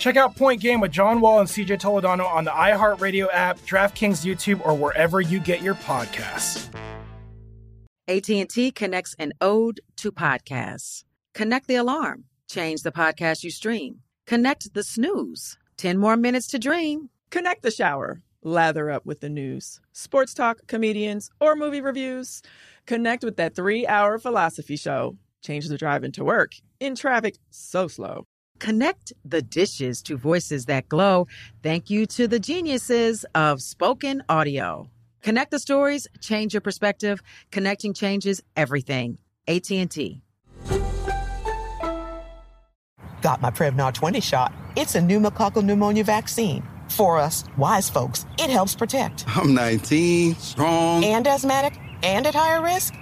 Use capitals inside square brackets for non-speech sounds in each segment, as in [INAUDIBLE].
Check out Point Game with John Wall and CJ Toledano on the iHeartRadio app, DraftKings YouTube, or wherever you get your podcasts. AT&T connects an ode to podcasts. Connect the alarm. Change the podcast you stream. Connect the snooze. 10 more minutes to dream. Connect the shower. Lather up with the news, sports talk, comedians, or movie reviews. Connect with that three hour philosophy show. Change the drive into work in traffic so slow. Connect the dishes to voices that glow. Thank you to the geniuses of spoken audio. Connect the stories, change your perspective. Connecting changes everything. AT&T. Got my Prevnar 20 shot. It's a pneumococcal pneumonia vaccine. For us, wise folks, it helps protect. I'm 19, strong, and asthmatic, and at higher risk.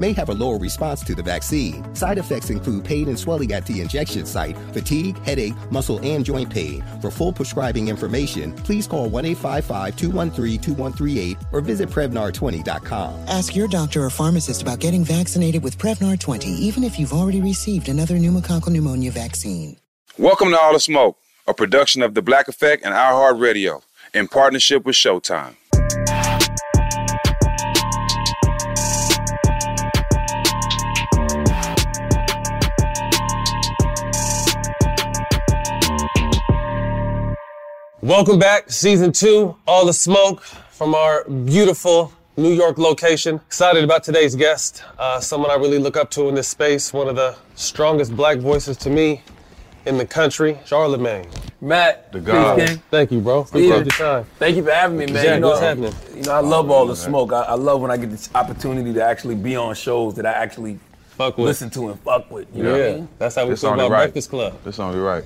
may have a lower response to the vaccine. Side effects include pain and swelling at the injection site, fatigue, headache, muscle, and joint pain. For full prescribing information, please call 1 855 213 2138 or visit Prevnar20.com. Ask your doctor or pharmacist about getting vaccinated with Prevnar 20, even if you've already received another pneumococcal pneumonia vaccine. Welcome to All the Smoke, a production of The Black Effect and iHeartRadio in partnership with Showtime. Welcome back, season two, All the Smoke from our beautiful New York location. Excited about today's guest, uh, someone I really look up to in this space, one of the strongest black voices to me in the country, Charlamagne. Matt, the God. Peace, Thank you, bro. Appreciate your time. Thank you for having me, man. Exactly. You know, What's happening? You know, I love all the smoke. I, I love when I get this opportunity to actually be on shows that I actually fuck with. listen to and fuck with. You yeah, know what I mean? that's how we It's feel about right. Breakfast Club. That's only right.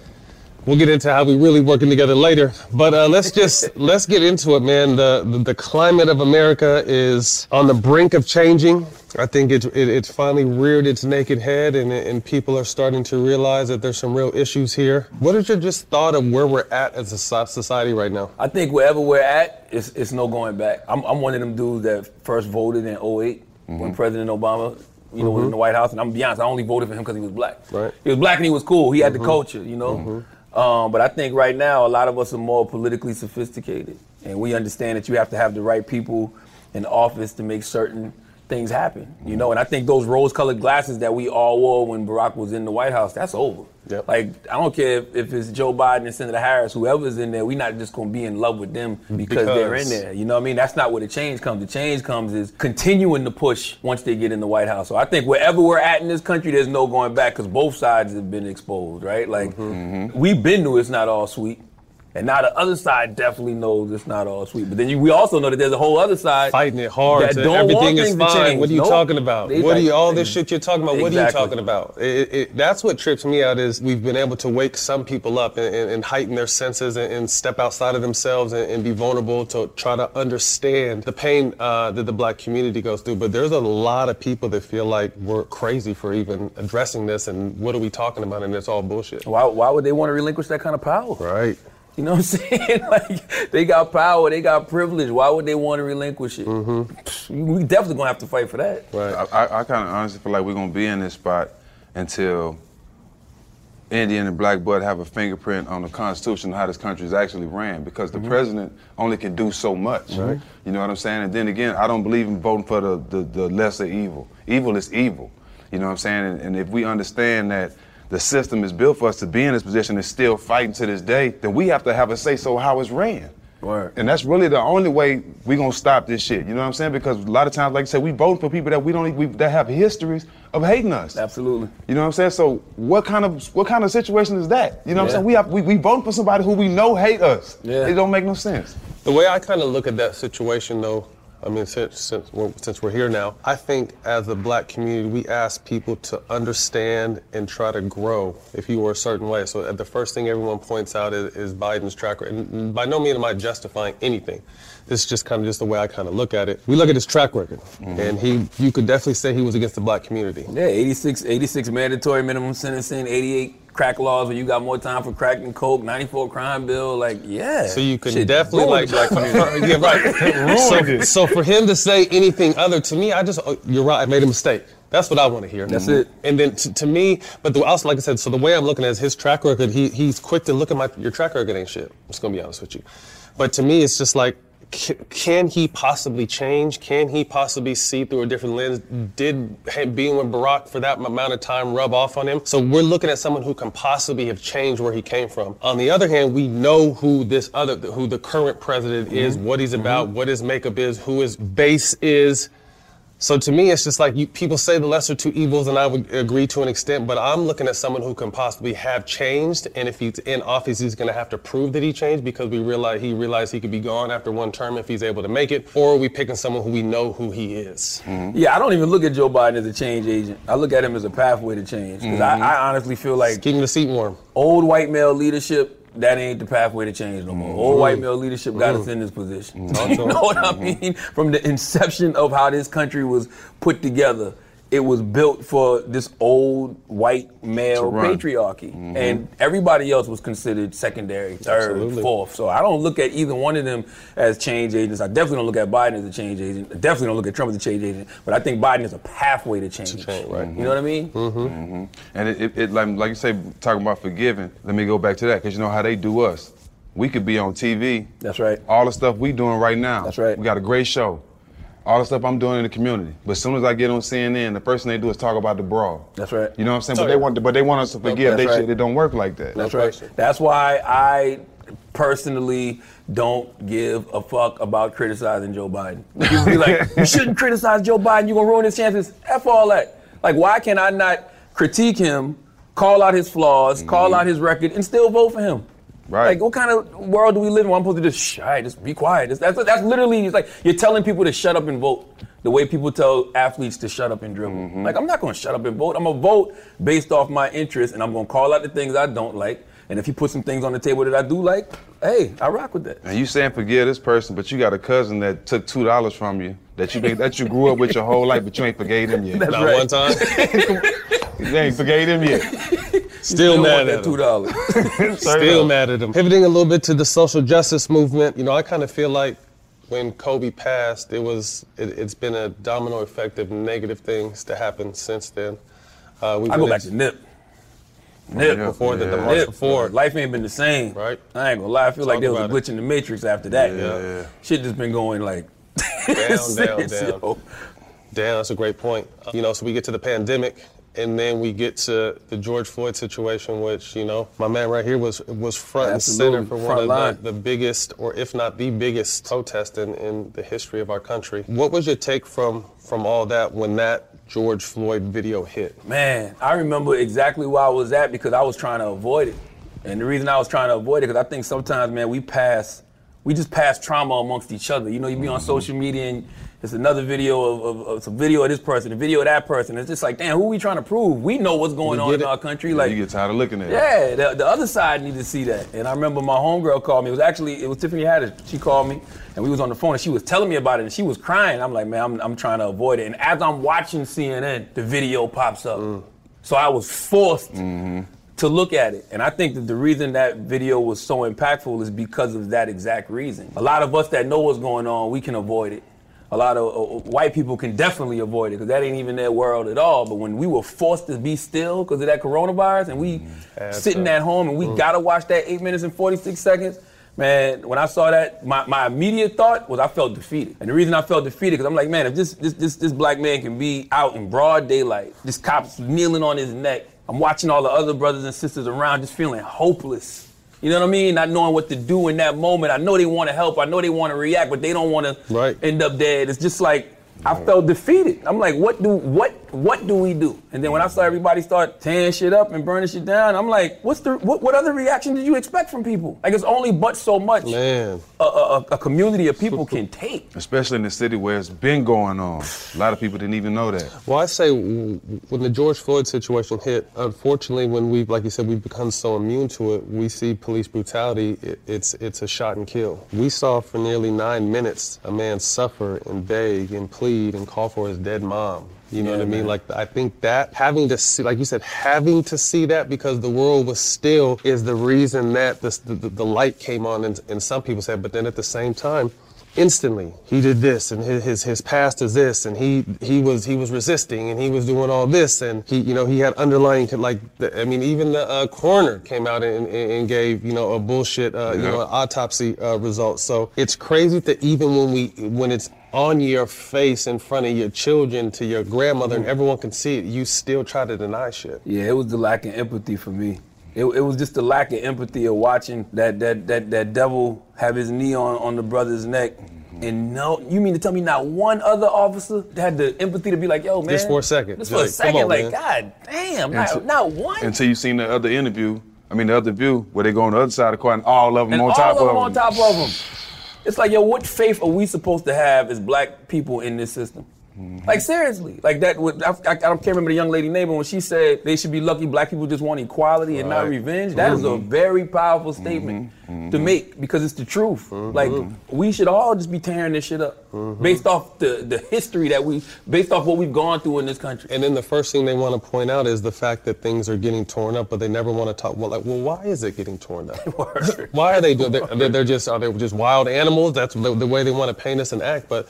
We'll get into how we really working together later, but uh, let's just [LAUGHS] let's get into it, man. The, the the climate of America is on the brink of changing. I think it, it it's finally reared its naked head, and and people are starting to realize that there's some real issues here. What is your just thought of where we're at as a society right now? I think wherever we're at, it's, it's no going back. I'm, I'm one of them dudes that first voted in 8 when mm-hmm. President Obama, you know, was in mm-hmm. the White House. And I'm gonna be honest, I only voted for him because he was black. Right. He was black and he was cool. He had the mm-hmm. culture, you know. Um, but I think right now a lot of us are more politically sophisticated, and we understand that you have to have the right people in office to make certain things happen. You know, and I think those rose-colored glasses that we all wore when Barack was in the White House, that's over. Yep. Like I don't care if, if it's Joe Biden and Senator Harris, whoever's in there, we're not just gonna be in love with them because, they're in there. You know what I mean? That's not where the change comes. The change comes is continuing to push once they get in the White House. So I think wherever we're at in this country, there's no going back because both sides have been exposed, right? Like mm-hmm. Mm-hmm. we've been to it's not all sweet. And now the other side definitely knows it's not all sweet. But then you, we also know that there's a whole other side Fighting it hard. that don't everything want is things to fine. change. What are you Nope. talking about? They What are you? All this shit you're talking about. What are you talking about? It, it, that's what trips me out is we've been able to wake some people up and, and, and heighten their senses and, and step outside of themselves and, and be vulnerable to try to understand the pain uh, that the black community goes through. But there's a lot of people that feel like we're crazy for even addressing this. And what are we talking about? And it's all bullshit. Why, why would they want to relinquish that kind of power? Right. You know what I'm saying? [LAUGHS] like they got power, they got privilege. Why would they want to relinquish it? Mm-hmm. We definitely gonna have to fight for that. Right. I, I, I kind of honestly feel like we're gonna be in this spot until Indian and black blood have a fingerprint on the Constitution how this country is actually ran, because the president only can do so much. Right. You know what I'm saying? And then again, I don't believe in voting for the, the, the lesser evil. Evil is evil. You know what I'm saying? And, and if we understand that the system is built for us to be in this position and still fighting to this day, then we have to have a say so how it's ran. Word. And that's really the only way we gonna stop this shit. You know what I'm saying? Because a lot of times, like I said, we voting for people that we don't we, that have histories of hating us. Absolutely. You know what I'm saying? So what kind of what kind of situation is that? You know what I'm saying? We have we, we voting for somebody who we know hate us. Yeah. It don't make no sense. The way I kind of look at that situation, though, I mean, since since we're, since we're here now, I think as a black community, we ask people to understand and try to grow if you were a certain way. So uh, the first thing everyone points out is, is Biden's track record. And by no means am I justifying anything. This is just kind of just the way I kind of look at it. We look at his track record, mm-hmm. and he, you could definitely say he was against the black community. Yeah, 86, 86 mandatory minimum sentencing, 88 crack laws where you got more time for crack and coke, 94 crime bill. Like, yeah. So you can Shit definitely like black community. [LAUGHS] yeah, right. [LAUGHS] so, so for him to say anything other to me, I just oh, you're right. I made a mistake. That's what I want to hear. That's mm-hmm. it. And then to, to me, but the, also like I said, so the way I'm looking at is his track record. He he's quick to look at my your track record ain't shit. I'm just gonna be honest with you. But to me, it's just like. C- Can he possibly change? Can he possibly see through a different lens? Did being with Barack for that amount of time rub off on him? So we're looking at someone who can possibly have changed where he came from. On the other hand, we know who this other, who the current president is, mm-hmm. what he's mm-hmm. about, what his makeup is, who his base is. So to me, it's just like you, people say the lesser two evils, and I would agree to an extent. But I'm looking at someone who can possibly have changed, and if he's in office, he's going to have to prove that he changed because we realize he realized he could be gone after one term if he's able to make it. Or are we picking someone who we know who he is? Yeah, I don't even look at Joe Biden as a change agent. I look at him as a pathway to change. Because I, Mhm. I honestly feel like keeping the seat warm. Old white male leadership. That ain't the pathway to change no more. Mhm. white male leadership got us Mhm. in this position. Mhm. [LAUGHS] You know what I mean? From the inception of how this country was put together, it was built for this old white male patriarchy. And everybody else was considered secondary, third, Absolutely. fourth. So I don't look at either one of them as change agents. I definitely don't look at Biden as a change agent. I definitely don't look at Trump as a change agent. But I think Biden is a pathway to change. right. You know what I mean? Mm-hmm. And it, it, it like, like you say, talking about forgiving. Let me go back to that because you know how they do us. We could be on TV. That's right. All the stuff we doing right now. That's right. We got a great show. All the stuff I'm doing in the community. But as soon as I get on CNN, the first thing they do is talk about the brawl. That's right. You know what I'm saying? But they yeah. want, but they want us to forgive. That's they right. shit. It don't work like that. That's right. That's why I personally don't give a fuck about criticizing Joe Biden. People be like, [LAUGHS] you shouldn't criticize Joe Biden, you're gonna ruin his chances. F all that. Like, why can I not critique him, call out his flaws, call mm-hmm. out his record, and still vote for him? Right. Like, what kind of world do we live in? where I'm supposed to just shh, all right, just be quiet. That's, that's, that's literally, it's like you're telling people to shut up and vote. The way people tell athletes to shut up and dribble. Mm-hmm. Like, I'm not gonna shut up and vote. I'm gonna vote based off my interest, and I'm gonna call out the things I don't like. And if you put some things on the table that I do like, hey, I rock with that. And you saying forgive this person, but you got a cousin that took two dollars from you that you that you grew up with your whole life, but you ain't forgave him yet. [LAUGHS] That's Not right. one time. [LAUGHS] You ain't forgave him yet. [LAUGHS] Still, still mad at that him. two dollars. [LAUGHS] [LAUGHS] Still mad at him. Pivoting a little bit to the social justice movement, you know, I kind of feel like when Kobe passed, it was it, it's been a domino effect of negative things to happen since then. Uh, we've I go back to Nip. Nip before the, the Nip. month before. Life ain't been the same. Right. I ain't gonna lie. I feel like there was a about it. glitch in the matrix after that. Yeah. Shit just been going like [LAUGHS] down, down, down. yo. Damn, that's a great point. You know, so we get to the pandemic, and then we get to the George Floyd situation, which you know, my man right here was was front Absolutely. and center for Front one line. of the, the biggest, or if not the biggest, protest in, in the history of our country. What was your take from from all that when that George Floyd video hit? Man, I remember exactly where I was at because I was trying to avoid it. And the reason I was trying to avoid it, because I think sometimes, man, we pass, we just pass trauma amongst each other. You know, you be Mm-hmm. on social media and it's another video of, of, of some video of this person, a video of that person. It's just like, damn, who we trying to prove? We know what's going on in it. our country. Yeah, Like, you get tired of looking at it. yeah, the, the other side need to see that. And I remember my homegirl called me. It was actually it was Tiffany Haddish. She called me and we was on the phone and she was telling me about it and she was crying. I'm like, man, I'm, I'm trying to avoid it. And as I'm watching CNN, the video pops up. Mm. So I was forced mm-hmm. to look at it. And I think that the reason that video was so impactful is because of that exact reason. A lot of us that know what's going on, we can avoid it. A lot of uh, uh, white people can definitely avoid it because that ain't even their world at all. But when we were forced to be still because of that coronavirus and we mm-hmm. Adds sitting up. at home and we mm. gotta watch that eight minutes and 46 seconds, man, when I saw that, my, my immediate thought was I felt defeated. And the reason I felt defeated, because I'm like, man, if this, this, this, this black man can be out in broad daylight, this cop's kneeling on his neck, I'm watching all the other brothers and sisters around just feeling hopeless. You know what I mean? Not knowing what to do in that moment. I know they want to help. I know they want to react, but they don't want to Right. end up dead. It's just like I felt defeated. I'm like, what do what what do we do? And then when I saw everybody start tearing shit up and burning shit down, I'm like, what's the what, what other reaction did you expect from people? Like it's only but so much Man. a, a, a community of people can take. Especially in the city where it's been going on. A lot of people didn't even know that. Well, I say when the George Floyd situation hit, unfortunately, when we, like you said, we've become so immune to it, we see police brutality. It, it's it's a shot and kill. We saw for nearly nine minutes a man suffer and beg and plead and call for his dead mom. You know Yeah, what I mean? man. Like I think that having to see, like you said, having to see that because the world was still is the reason that this, the, the light came on, and, and some people said, but then at the same time instantly he did this and his, his his past is this and he he was he was resisting and he was doing all this and he you know he had underlying like the, I mean even the uh, coroner came out and, and, gave you know a bullshit uh, you Yeah. know autopsy uh, result so it's crazy that even when we when it's on your face in front of your children to your grandmother and mm. everyone can see it you still try to deny shit Yeah, it was the lack of empathy for me. It, it was just the lack of empathy of watching that that that that devil have his knee on on the brother's neck. Mm-hmm. And no, you mean to tell me not one other officer had the empathy to be like, yo, man. Just for a second. Just Just for a like, come second. on, like, man. God damn, Until- not, not one. Until you seen the other interview, I mean the other view, where they go on the other side of the court and all of them and on all top of them of on top of them. It's like, yo, what faith are we supposed to have as black people in this system? Mm-hmm. Like seriously, like that. would- I, I, I can't remember the young lady name, but when she said they should be lucky black people just want equality and not Right. revenge, that is a Mhm. very powerful statement to make because it's the truth. Like we should all just be tearing this shit up based off the the history that we, based off what we've gone through in this country. And then the first thing they want to point out is the fact that things are getting torn up, but they never want to talk. Well, like, well, why is it getting torn up? [LAUGHS] why are they doing? They're, they're, just are they just wild animals? That's the, the way they want to paint us and act. But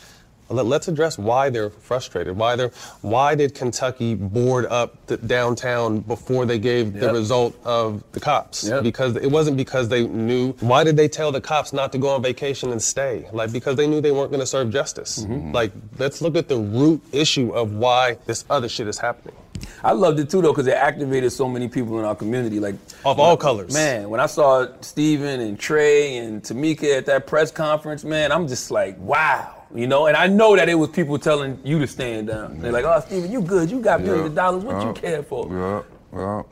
let's address why they're frustrated. Why they're why did Kentucky board up the downtown before they gave the result of the cops? Yep. Because it wasn't because they knew. Why did they tell the cops not to go on vacation and stay? Like because they knew they weren't going to serve justice. Mm-hmm. Like let's look at the root issue of why this other shit is happening. I loved it too though, because it activated so many people in our community, like Of all colors. Man, when I saw Stephen and Trey and Tamika at that press conference, man, I'm just like, wow. You know, and I know that it was people telling you to stand down. They're like, oh, Stephen, you good. You got millions of dollars. What you care for? Yeah, yeah.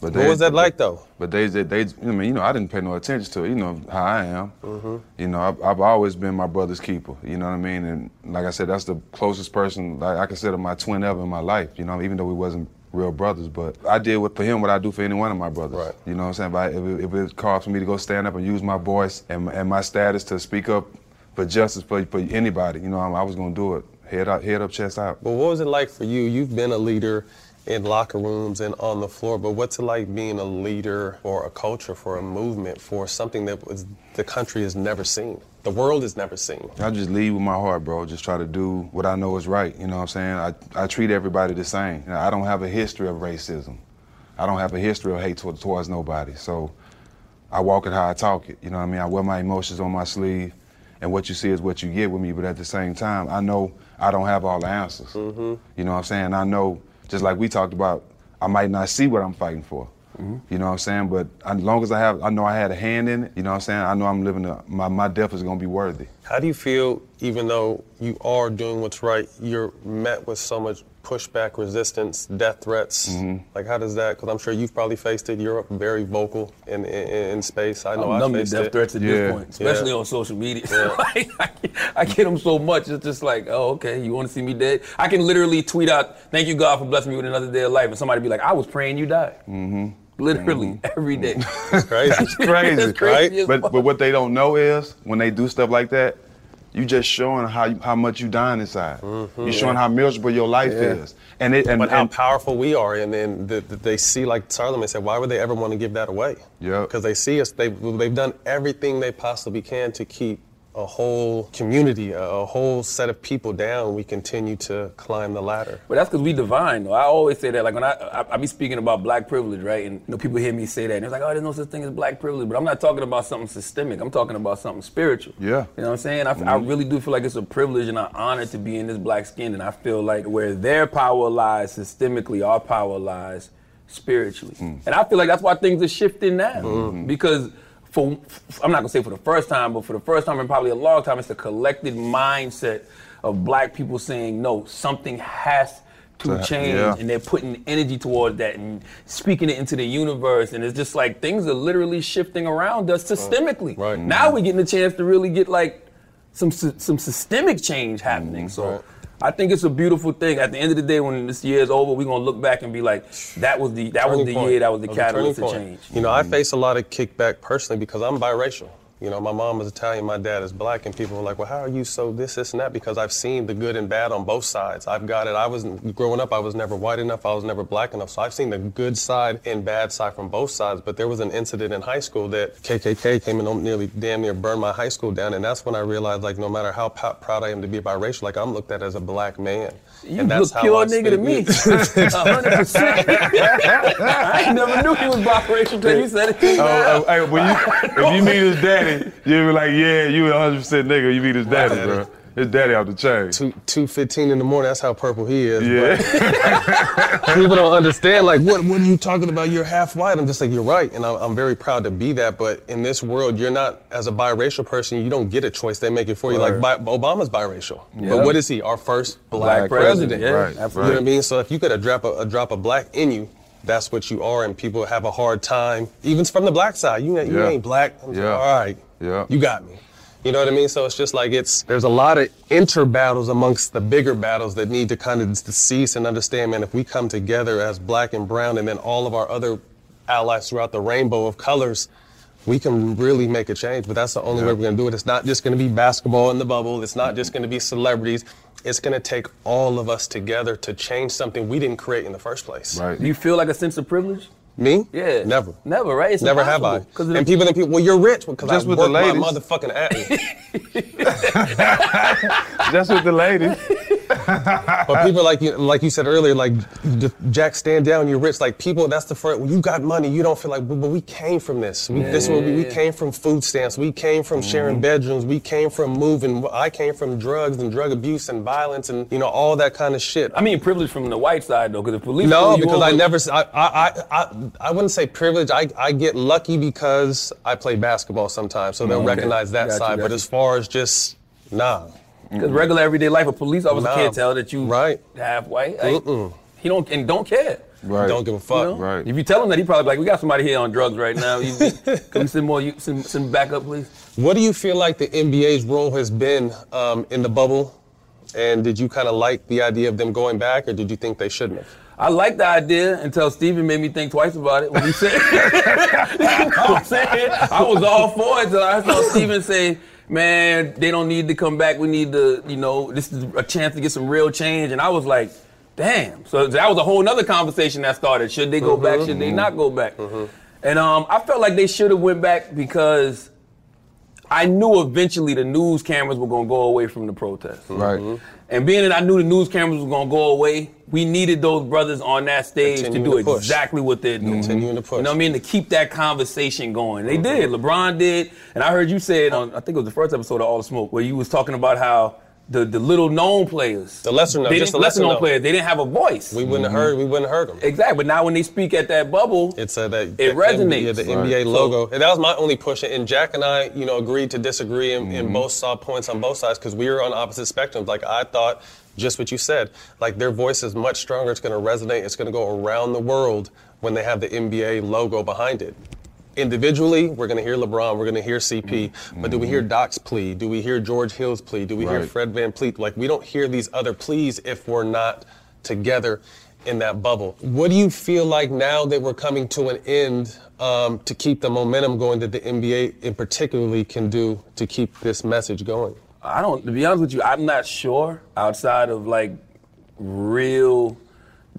But What was that like, though? But they, they, they, I mean, you know, I didn't pay no attention to it. You know how I am. Mm-hmm. You know, I've, I've always been my brother's keeper. You know what I mean? And like I said, that's the closest person like, I consider my twin ever in my life. You know, even though we wasn't real brothers, but I did what, for him what I do for any one of my brothers. Right. You know what I'm saying? If, I, if, it, if it's called for me to go stand up and use my voice and, and my status to speak up for justice for, for anybody, you know, I, I was gonna do it. Head up, head up, chest out. But what was it like for you? You've been a leader in locker rooms and on the floor, but what's it like being a leader for a culture, for a movement, for something that was, the country has never seen, the world has never seen? I just lead with my heart, bro. Just try to do what I know is right. You know what I'm saying? I, I treat everybody the same. You know, I don't have a history of racism. I don't have a history of hate toward, towards nobody. So I walk it how I talk it. You know what I mean? I wear my emotions on my sleeve, and what you see is what you get with me. But at the same time, I know I don't have all the answers. Mm-hmm. You know what I'm saying? I know, just like we talked about, I might not see what I'm fighting for. Mm-hmm. You know what I'm saying? But as long as I have, I know I had a hand in it. You know what I'm saying? I know I'm living. A, my my death is gonna be worthy. How do you feel, even though you are doing what's right, you're met with so much pushback, resistance, death threats? Mm-hmm. Like, how does that? Because I'm sure you've probably faced it. You're very vocal in in, in space. I know I'm I numb to faced death it. threats at this point, especially on social media. [LAUGHS] like, I, get- I get them so much. It's just like, oh, okay, you want to see me dead? I can literally tweet out, "Thank you, God, for blessing me with another day of life," and somebody be like, "I was praying you died." Mm-hmm. Literally every day. It's crazy. [LAUGHS] It's crazy, It's crazy as But but what they don't know is when they do stuff like that, you just showing how you, how much you dying inside. Mm-hmm. You're showing how miserable your life Yeah. is, and it and, but how and powerful we are, and then the, the, they see, like Charlamagne said, why would they ever want to give that away? Yeah. Because they see us, they, they've done everything they possibly can to keep a whole community, a, a whole set of people down. We continue to climb the ladder. But that's because we divine, though. I always say that, like when I, I I be speaking about black privilege, right? And you know, people hear me say that, and it's like, oh, there's no such thing as black privilege. But I'm not talking about something systemic. I'm talking about something spiritual. Yeah. You know what I'm saying? I, I mm-hmm. really do feel like it's a privilege and an honor to be in this black skin, and I feel like where their power lies systemically, our power lies spiritually. Mm. And I feel like that's why things are shifting now, mm-hmm. because for I'm not gonna say for the first time, but for the first time in probably a long time, it's the collected mindset of black people saying no, something has to change, yeah. and they're putting energy towards that and speaking it into the universe, and it's just like things are literally shifting around us systemically. Right. Now we're getting a chance to really get like some some systemic change happening. Mm-hmm. So. I think it's a beautiful thing. At the end of the day, when this year is over, we're gonna look back and be like, "That was the that was the point. year. That was the That was catalyst to change." You know, I face a lot of kickback personally because I'm biracial. You know, my mom is Italian, my dad is black, and people are like, well, how are you so this, this, and that? Because I've seen the good and bad on both sides. I've got it. I was growing up, I was never white enough, I was never black enough. So I've seen the good side and bad side from both sides. But there was an incident in high school that KKK came and nearly damn near burned my high school down. And that's when I realized, like, no matter how proud I am to be biracial, like, I'm looked at as a black man. You and look pure nigga to me. Hundred [LAUGHS] percent. I never knew he was biracial until you said it. Oh, oh hey, when you, if you meet his daddy, you be like, yeah, you a 100% nigga. You meet his daddy, bro. His daddy out the chain. Two two fifteen in the morning. That's how purple he is. Yeah. [LAUGHS] people don't understand. Like, what what are you talking about? You're half white. I'm just like, you're right, and I'm, I'm very proud to be that. But in this world, you're not as a biracial person. You don't get a choice. They make it for you. Like Bi- Obama's biracial, Yeah. but what is he? Our first black, Black president, president. yeah, Right, absolutely. You know what I mean? So if you get a drop a, a drop of black in you. That's what you are, and people have a hard time, even from the black side. You, ain't- you Yeah. ain't black. I'm just, Yeah. all right, Yeah. you got me. You know what I mean? So it's just like it's there's a lot of inter battles amongst the bigger battles that need to kind of cease and understand, man, if we come together as black and brown and then all of our other allies throughout the rainbow of colors, we can really make a change. But that's the only way we're gonna do it. It's not just gonna be basketball in the bubble, it's not just gonna be celebrities. It's gonna take all of us together to change something we didn't create in the first place. Right. Do you feel like a sense of privilege? Me? Yeah. Never. Never, right? It's Never have I. impossible, 'cause And the- people think, people, well, you're rich because I Just with work the my ladies. motherfucking ass. [LAUGHS] [LAUGHS] Just with the ladies. [LAUGHS] But people like you, like you said earlier, like Jack, stand down. You're rich. Like people, that's the first. Well, you got money. You don't feel like, but, we came from this. We, this is what we, we came from food stamps. We came from sharing mm-hmm. bedrooms. We came from moving. I came from drugs and drug abuse and violence and you know all that kind of shit. I mean, privilege from the white side though, because the police. No, pull you because I over- never. I wouldn't say privilege. I, I get lucky because I play basketball sometimes, so they'll mm, Okay. recognize that Got you, side. got But as far as just nah, Because regular everyday life, a police officer Nah. can't tell that you Right. half white. Like, he don't and don't care. Right. don't give a You fuck. know? Right. If you tell him that, he probably be like, "We got somebody here on drugs right now. You, [LAUGHS] can we send more? You send, send back up, please." What do you feel like the NBA's role has been um, in the bubble? And did you kind of like the idea of them going back, or did you think they shouldn't have? I liked the idea until Stephen made me think twice about it when he said, [LAUGHS] I'm saying, I was all for it until I saw Stephen say, man, they don't need to come back. We need to, you know, this is a chance to get some real change. And I was like, damn. So that was a whole nother conversation that started. Should they go back? Should they mm-hmm. not go back? Mm-hmm. And um, I felt like they should have went back because I knew eventually the news cameras were going to go away from the protests. Mm-hmm. Right. And being that I knew the news cameras were gonna go away, we needed those brothers on that stage Continue to do to exactly what they're doing. Continuing to push. You know what I mean? To keep that conversation going. They did. LeBron did. And I heard you say it on I think it was the first episode of All the Smoke, where you was talking about how the, the little known players, The lesser known, they just didn't- the lesser known known. players, they didn't have a voice. We wouldn't have heard. We wouldn't have heard them. exactly. But now when they speak at that bubble, It's uh, that It that resonates. NBA, the Right. NBA So- logo. And that was my only push. And Jack and I, you know, agreed to disagree and, Mm-hmm. and both saw points on both sides because we were on opposite spectrums. Like I thought, just what you said, like their voice is much stronger. It's going to resonate. It's going to go around the world when they have the NBA logo behind it. Individually, we're going to hear LeBron, we're going to hear CP, but do we hear Doc's plea? Do we hear George Hill's plea? Do we hear Fred VanVleet? Like, we don't hear these other pleas if we're not together in that bubble. What do you feel like now that we're coming to an end um, to keep the momentum going that the NBA in particularly can do to keep this message going? I don't. To be honest with you, I'm not sure. Outside of like real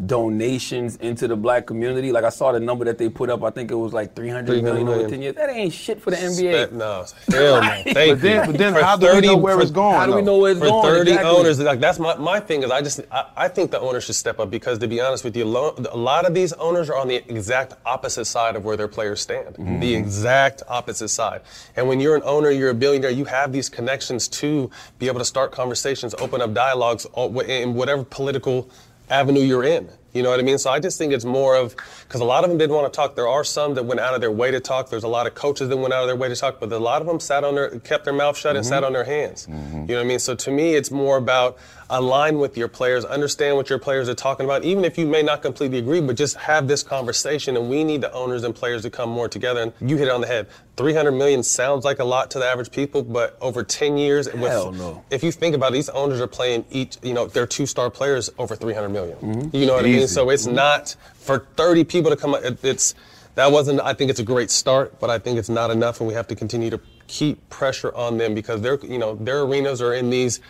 donations into the black community, like I saw the number that they put up. I think it was like 300 million over 10 years. That ain't shit for the NBA. Spent- no, hell no. [LAUGHS] Thank But then, you. but then For how do we know where for- it's going? How do we know where it's for going? 30 Exactly. owners, like that's my, my thing is I just I, I think the owners should step up because to be honest with you, lo- a lot of these owners are on the exact opposite side of where their players stand. Mm-hmm. The exact opposite side. And when you're an owner, you're a billionaire, you have these connections to be able to start conversations, open up dialogues in whatever political avenue you're in. You know what I mean? So I just think it's more of because a lot of them didn't want to talk. There are some that went out of their way to talk. There's a lot of coaches that went out of their way to talk, but a lot of them sat on their kept their mouth shut and sat mm-hmm. on their hands. Mm-hmm. You know what I mean? So to me, it's more about align with your players, understand what your players are talking about, even if you may not completely agree, but just have this conversation. And we need the owners and players to come more together. And you hit it on the head. 300 million sounds like a lot to the average people, but over 10 years, with- no. if you think about it, these owners are playing each, you know, they're two star players over 300 million. Mm-hmm. You know what I mean? So it's mm-hmm. not for 30 people to come. up, It, it's that wasn't. I think it's a great start, but I think it's not enough, and we have to continue to keep pressure on them because their, you know, their arenas are in these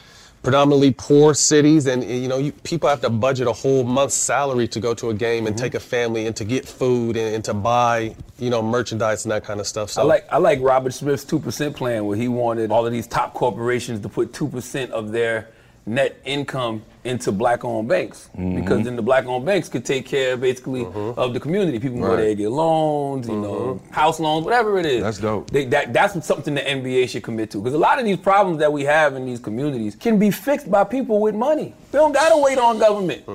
predominantly poor cities, and you know, you, people have to budget a whole month's salary to go to a game and mm-hmm. take a family and to get food and, and to buy, you know, merchandise and that kind of stuff. So I like I like Robert Smith's two percent plan where he wanted all of these top corporations to put two percent of their net income into black-owned banks because then the black-owned banks could take care basically of the community. People can go there and get loans, you know, house loans, whatever it is. That's dope. They, that, that's something the NBA should commit to because a lot of these problems that we have in these communities can be fixed by people with money. They don't gotta wait on government.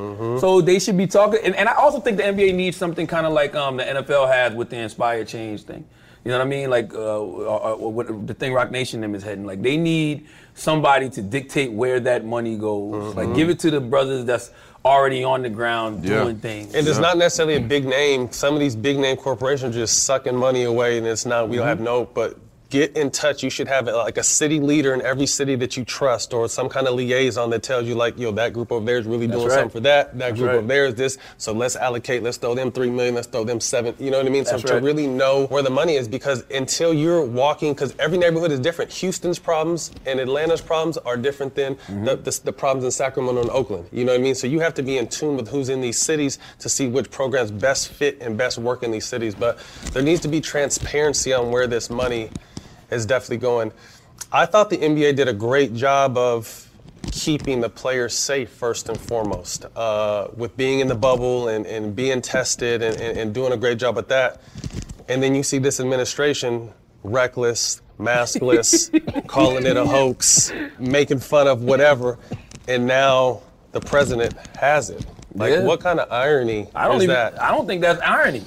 So they should be talking. And, and I also think the NBA needs something kind of like um, the NFL has with the Inspire Change thing. You know what I mean? Like uh, uh, uh, what the thing Roc Nation them is heading. Like they need somebody to dictate where that money goes. Like mm-hmm. give it to the brothers that's already on the ground Yeah. doing things. And it's not necessarily a big name. Some of these big name corporations are just sucking money away, and it's not. We don't mm-hmm. have no. But get in touch. You should have like a city leader in every city that you trust, or some kind of liaison that tells you like, yo, that group over there is really doing right. something for that. That group right. over there is this. So let's allocate. Let's throw them three million. Let's throw them seven. You know what I mean? That's so to really know where the money is, because until you're walking, because every neighborhood is different. Houston's problems and Atlanta's problems are different than mm-hmm. the, the, the problems in Sacramento and Oakland. You know what I mean? So you have to be in tune with who's in these cities to see which programs best fit and best work in these cities. But there needs to be transparency on where this money is definitely going. I thought the NBA did a great job of keeping the players safe first and foremost, uh, with being in the bubble and, and being tested and, and, and doing a great job at that. And then you see this administration reckless, maskless, [LAUGHS] calling it a hoax, making fun of whatever, and now the president has it. Like, Yeah. what kind of irony I don't is even. that? I don't think that's irony.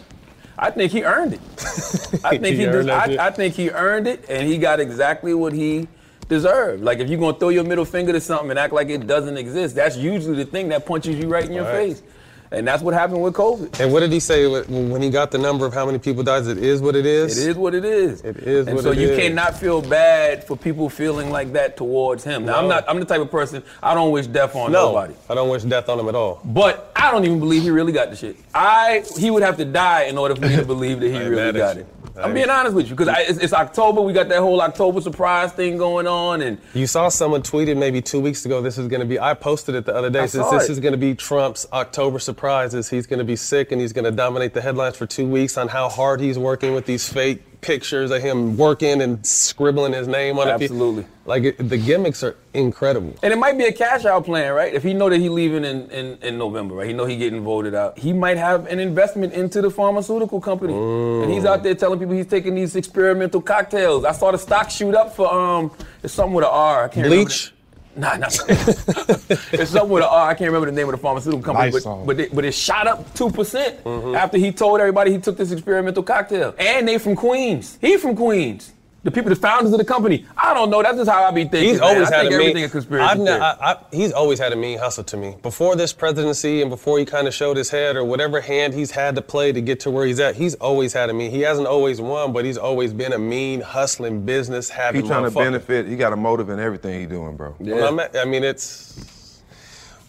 I think he earned it. [LAUGHS] I think he. He I, I think he earned it, and he got exactly what he deserved. Like if you're gonna throw your middle finger to something and act like it doesn't exist, that's usually the thing that punches you right in your Right. face, and that's what happened with COVID. And what did he say when he got the number of how many people died? It is what it is. It is what it is. It is and so you is. cannot feel bad for people feeling like that towards him. Now I'm not. I'm the type of person I don't wish death on No, nobody. I don't wish death on him at all. But I don't even believe he really got the shit. I he would have to die in order for me to believe that he [LAUGHS] really got it. I'm being honest with you because it's, it's October. We got that whole October surprise thing going on, and You saw someone tweeted maybe two weeks ago. This is going to be. I posted it the other day. I saw this it. is going to be Trump's October surprises. He's going to be sick and he's going to dominate the headlines for two weeks on how hard he's working with these fake pictures of him working and scribbling his name on it. Absolutely. Like it, the gimmicks are incredible. and it might be a cash out plan, right? If he know that he leaving in, in, in November, right? He know he getting voted out. He might have an investment into the pharmaceutical company, and he's out there telling people he's taking these experimental cocktails. I saw the stock shoot up for um, it's something with an R. I can't remember Bleach. Nah, nah. [LAUGHS] it's something with an R. Uh, I can't remember the name of the pharmaceutical company, Lysol. but but it, but it shot up two percent mm-hmm. after he told everybody he took this experimental cocktail. And they from Queens. He from Queens. The people, the founders of the company. I don't know. That's just how I be thinking. He's man. always I had think a everything mean. a conspiracy I've ne- I, I, he's always had a mean hustle to me. Before this presidency and before he kind of showed his head or whatever hand he's had to play to get to where he's at, he's always had a mean. He hasn't always won, but he's always been a mean, hustling, business He having. trying to benefit. He got a motive in everything he doing, bro. Well, at- I mean, it's.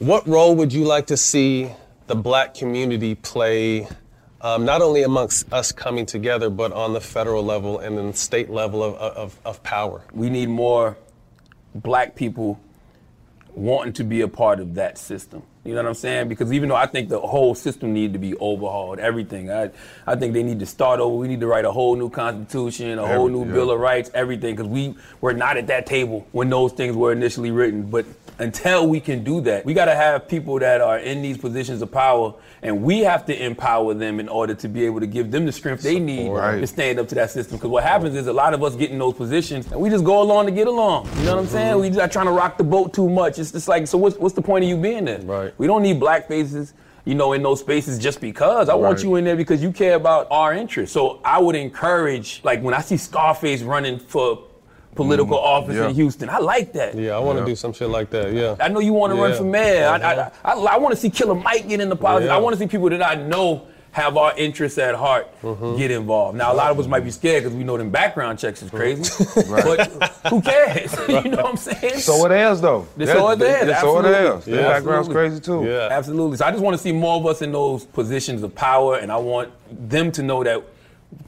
What role would you like to see the black community play, um, not only amongst us coming together, but on the federal level and then state level of, of, of power? we need more black people wanting to be a part of that system. You know what I'm saying? Because even though I think the whole system need to be overhauled, everything, I, I think they need to start over. We need to write a whole new constitution, a whole new yeah. bill of rights, everything, because we were not at that table when those things were initially written. But until we can do that, we got to have people that are in these positions of power, and we have to empower them in order to be able to give them the strength they need Right. to stand up to that system. Because what happens is a lot of us get in those positions and we just go along to get along. You know what I'm saying? Mm-hmm. We just not trying to rock the boat too much. It's just like, so what's, what's the point of you being there? Right. We don't need black faces you know, in those spaces just because. I want you in there because you care about our interests. So I would encourage, like when I see Scarface running for political Mhm. office Yeah. in Houston, I like that. Yeah, I want to do some shit like that. Yeah. I know you want to run for mayor. I, Uh-huh. I, I, I want to see Killer Mike get in the politics. Yeah. I want to see people that I know have our interests at heart Mm-hmm. get involved. Now, a lot of us might be scared because we know them background checks is crazy. [LAUGHS] But who cares? [LAUGHS] you know what I'm saying? So it is though. The so it is. So it absolutely. is. The background's crazy too. Yeah. Absolutely. So I just want to see more of us in those positions of power, and I want them to know that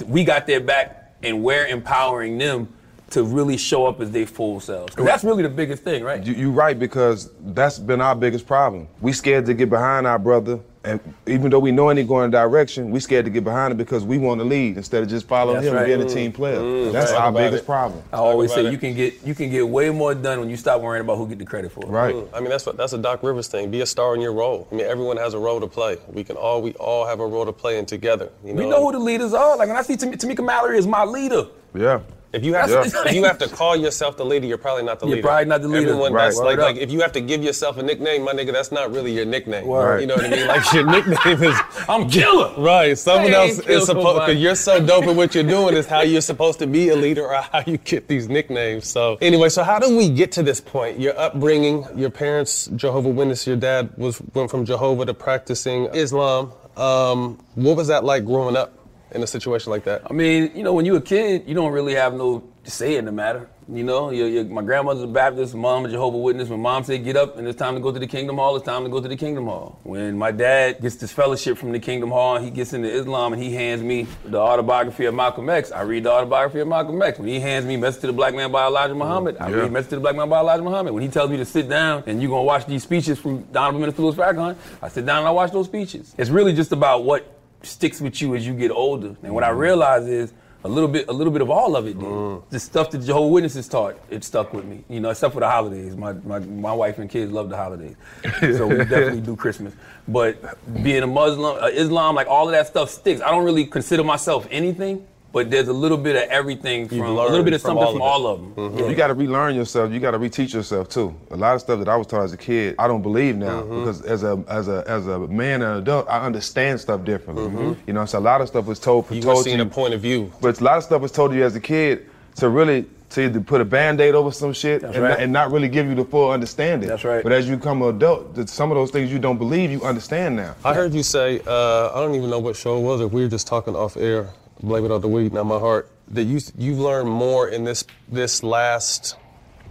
we got their back, and we're empowering them to really show up as their full selves. 'Cause that's really the biggest thing, right? You, you right because that's been our biggest problem. We scared to get behind our brother, and even though we know he going a direction, we scared to get behind him because we want to lead instead of just following That's him right. and being a team player. Mm, that's talk our biggest it. problem. I always say it. you can get you can get way more done when you stop worrying about who get the credit for it. Right. Mm, I mean, that's what that's a Doc Rivers thing. Be a star in your role. I mean, everyone has a role to play. We can all we all have a role to play in together. You know, We know who the leaders are. Like when I see Tam- Tamika Mallory is my leader. Yeah. If you have Yeah. to, if you have to call yourself the leader, you're probably not the You're leader. probably not the leader. Everyone Right. does. Word Like, up. like if you have to give yourself a nickname, my nigga, that's not really your nickname. Word. You know what I mean? Like your nickname is [LAUGHS] I'm killer. Right. Someone else is supposed nobody. because you're so dope at what you're doing is how you're supposed to be a leader or how you get these nicknames. So anyway, so how do we get to this point? Your upbringing, your parents Jehovah Witness, your dad was went from Jehovah to practicing Islam. Um, what was that like growing up in a situation like that? I mean, you know, when you're a kid, you don't really have no say in the matter. You know, your, your, my grandmother's a Baptist, mom a Jehovah Witness. When mom said get up and it's time to go to the Kingdom Hall, it's time to go to the Kingdom Hall. When my dad gets this fellowship from the Kingdom Hall, and he gets into Islam and he hands me the autobiography of Malcolm X. I read the autobiography of Malcolm X. When he hands me Message to the Black Man by Elijah Muhammad, I mm, Yeah. read Message to the Black Man by Elijah Muhammad. When he tells me to sit down and you're gonna watch these speeches from Donovan Minister Louis Farrakhan, I sit down and I watch those speeches. It's really just about what sticks with you as you get older. And what I realize is a little bit, a little bit of all of it. Did. The stuff that Jehovah Witnesses taught, it stuck with me. You know, except for the holidays. My my, my wife and kids love the holidays, so we definitely [LAUGHS] do Christmas. But being a Muslim, uh, Islam, like all of that stuff sticks. I don't really consider myself anything. But there's a little bit of everything from a little bit of from something all from of all of them. Yeah. You got to relearn yourself. You got to reteach yourself too. A lot of stuff that I was taught as a kid, I don't believe now Mm-hmm. because as a as a as a man and adult, I understand stuff differently. Mhm. You know, so a lot of stuff was told You told were seeing you, a point of view. but a lot of stuff was told to you as a kid to really to either put a band-aid over some shit and, right. and not really give you the full understanding. That's right. But as you become an adult, some of those things you don't believe, you understand now. I heard you say, uh, I don't even know what show it was, or we were just talking off air. Blame it on the weed, not my heart. That you you've learned more in this this last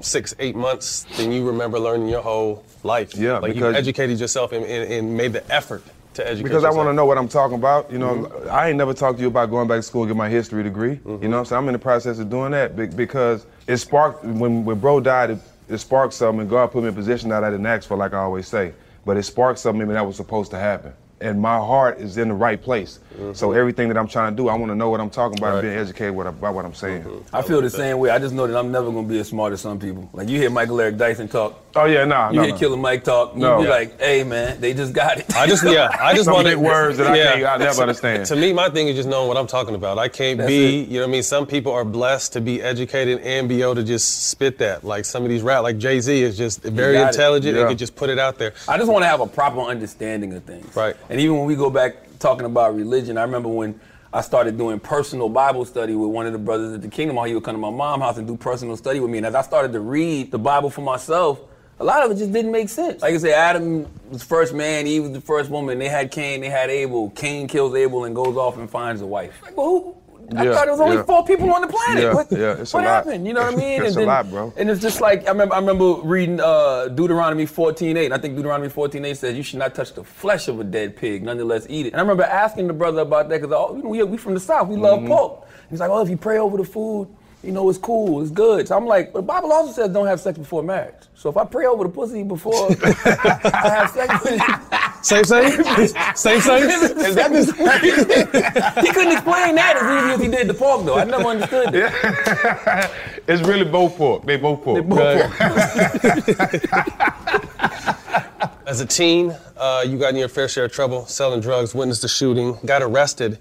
six eight months than you remember learning your whole life. Yeah, like you educated yourself and, and, and made the effort to educate. Yourself. Because I want to know what I'm talking about. You know, Mm-hmm. I ain't never talked to you about going back to school and get my history degree. You know, so I'm in the process of doing that because it sparked when when bro died. It, it sparked something, and God put me in a position that I didn't ask for, like I always say. But it sparked something in me that was supposed to happen. And my heart is in the right place. Mm-hmm. So everything that I'm trying to do, I want to know what I'm talking about and being educated what, about what I'm saying. Mm-hmm. I feel the same way. I just know that I'm never gonna be as smart as some people. Like you hear Michael Eric Dyson talk. Oh yeah, nah, You no, hear no. Killer Mike talk. You No. be like, hey man, they just got it. I just yeah, I just want big words that I can't- I'll never understand. To me, my thing is just knowing what I'm talking about. I can't That's be, it. you know what I mean. Some people are blessed to be educated and be able to just spit that. Like some of these rap, like Jay Z is just very intelligent Yeah. and can just put it out there. I just want to have a proper understanding of things. Right. And even when we go back talking about religion, I remember when I started doing personal Bible study with one of the brothers at the Kingdom Hall. He would come to my mom's house and do personal study with me. And as I started to read the Bible for myself, a lot of it just didn't make sense. Like I said, Adam was the first man, Eve was the first woman. They had Cain, they had Abel. Cain kills Abel and goes off and finds a wife. Like, well, who? I Yeah, thought there was only yeah. four people on the planet. Yeah, what yeah, it's a what lot. happened? You know what I mean? [LAUGHS] It's and a lot, bro. And it's just like I remember. I remember reading uh, Deuteronomy 14:8. And I think Deuteronomy 14:8 says you should not touch the flesh of a dead pig, nonetheless eat it. And I remember asking the brother about that because you know, we we from the south, we love Mm-hmm. pork. He's like, oh, if you pray over the food, you know, it's cool, it's good. So I'm like, but the Bible also says don't have sex before marriage. So if I pray over the pussy before [LAUGHS] I have sex with it, Same, same, same, same. [LAUGHS] is that the He couldn't explain that as easy as he did the pork, though. I never understood that. [LAUGHS] it's really both pork. They both pork. [LAUGHS] As a teen, uh, you got in your fair share of trouble, selling drugs, witnessed the shooting, got arrested.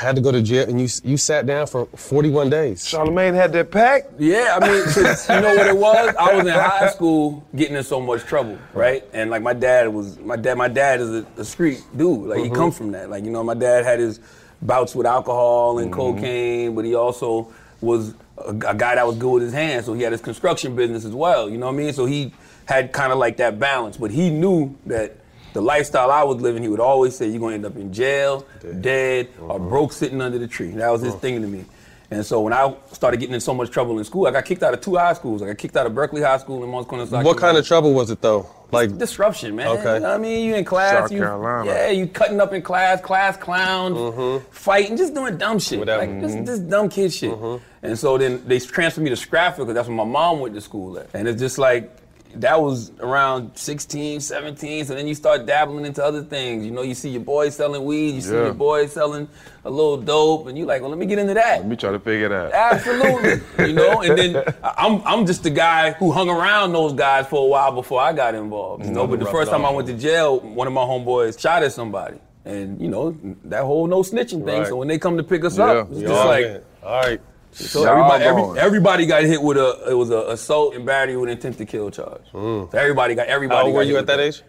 Had to go to jail, and you you sat down for 41 days. Charlamagne had that pack. Yeah, I mean, you [LAUGHS] know what it was? I was in high school getting in so much trouble, right? And like my dad was, my dad, my dad is a, a street dude. Like he Mhm. comes from that. Like you know, my dad had his bouts with alcohol and Mhm. cocaine, but he also was a, a guy that was good with his hands. So he had his construction business as well. You know what I mean? So he had kind of like that balance, but he knew that. The lifestyle I was living, he would always say, "You're gonna end up in jail, dead, or uh-huh. broke sitting under the tree." That was his uh-huh. thing to me. And so when I started getting in so much trouble in school, I got kicked out of two high schools. I got kicked out of Berkeley High School in Moncks Corner, What kind of trouble was it though? Like disruption, man? Okay. You know what I mean? You in class, South you, Carolina. yeah, you cutting up in class, class clowns, mm-hmm. fighting, just doing dumb shit, like just, mm-hmm. just dumb kid shit. Mm-hmm. And so then they transferred me to Stratford because that's where my mom went to school at. And it's just like that was around 16, 17. So then you start dabbling into other things. You know, you see your boys selling weed, you see Yeah. your boys selling a little dope, and you're like, well, let me get into that. Let me try to figure it out. Absolutely. [LAUGHS] you know, and then I'm I'm just the guy who hung around those guys for a while before I got involved. You know, but the first time I went to jail, one of my homeboys shot at somebody. And you know, that whole no snitching thing. Right. So when they come to pick us Yeah. up, it's just all like all right. So everybody, every, everybody got hit with a it was a assault and battery with intent to kill charge. Hmm. So everybody got everybody. How old were you at that age?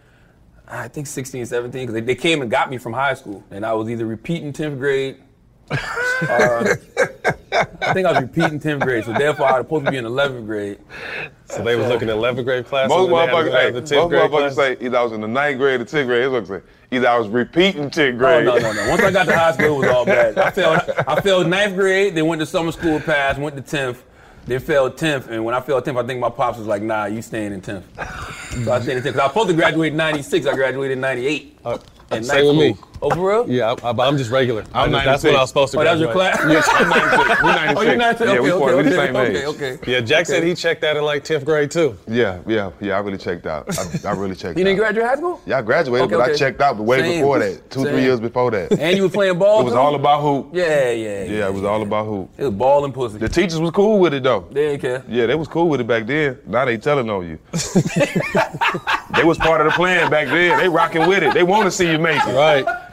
I think 16, 17, because they, they came and got me from high school. And I was either repeating 10th grade, or I think I was repeating 10th grade. So therefore, I was supposed to be in 11th grade. So they was looking at 11th grade class. Most and then they had to motherfuckers, go hey, most the 10th grade motherfuckers say either I was in the ninth grade or tenth grade. It's what say either I was repeating tenth grade. Oh, no, no, no. Once I got to high school, it was all bad. I failed, I failed ninth grade, then went to summer school, passed, went to 10th, then failed 10th. And when I failed 10th, I think my pops was like, nah, you staying in 10th. So I stayed in 10th. Because I was supposed to graduate in 96. I graduated in 98. in Uh, Same with me. School. Oh, for real? Yeah, I, I, am just regular. I'm I just- that's what I was supposed to Oh, that was your class? Yes, I'm 96. [LAUGHS] We 96. Oh, you're 96. Yeah, Okay, we okay, part- we the okay, same okay, age. okay. okay. Yeah, Jack said he checked out in like 10th grade too. Yeah, yeah, yeah. I really checked out. I, I really checked out. [LAUGHS] You didn't graduate high school? Yeah, I graduated, Okay, but I checked out way Same. before that. Two, Same. three years before that. And you was playing [LAUGHS] ball? It was too? all about hoop. Yeah, yeah, Yeah, it was all about hoop. It was ball and pussy. The teachers was cool with it though. They didn't care. Yeah, they was cool with it back then. Now they telling on you. they was part of the plan back then. They rocking with it. They want to see you make it. Right.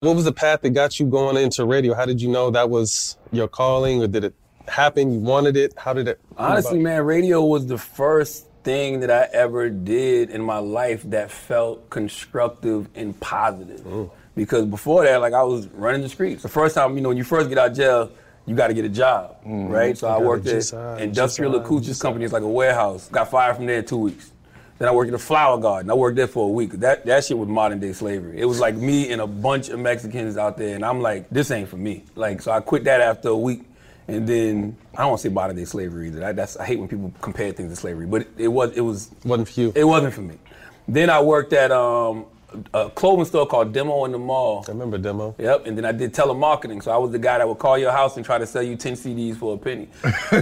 What was the path that got you going into radio? How did you know that was your calling, or did it happen? You wanted it? How did it? Honestly, man, radio was the first thing that I ever did in my life that felt constructive and positive. Mm. Because before that, like I was running the streets. The first time, you know, when you first get out of jail, you got to get a job, Mm-hmm. right? So You I worked at decide, Industrial Acoustics Company. It's like a warehouse. Got fired from there in two weeks. Then I worked at a flower garden. I worked there for a week. That that shit was modern day slavery. It was like me and a bunch of Mexicans out there, and I'm like, this ain't for me. Like, so I quit that after a week, and then I don't want to say modern day slavery either. That, that's I hate when people compare things to slavery, but it, it was it was wasn't for you. It wasn't for me. Then I worked at um, a clothing store called Demo in the Mall. I remember Demo. Yep, and then I did telemarketing. So I was the guy that would call your house and try to sell you 10 CDs for a penny.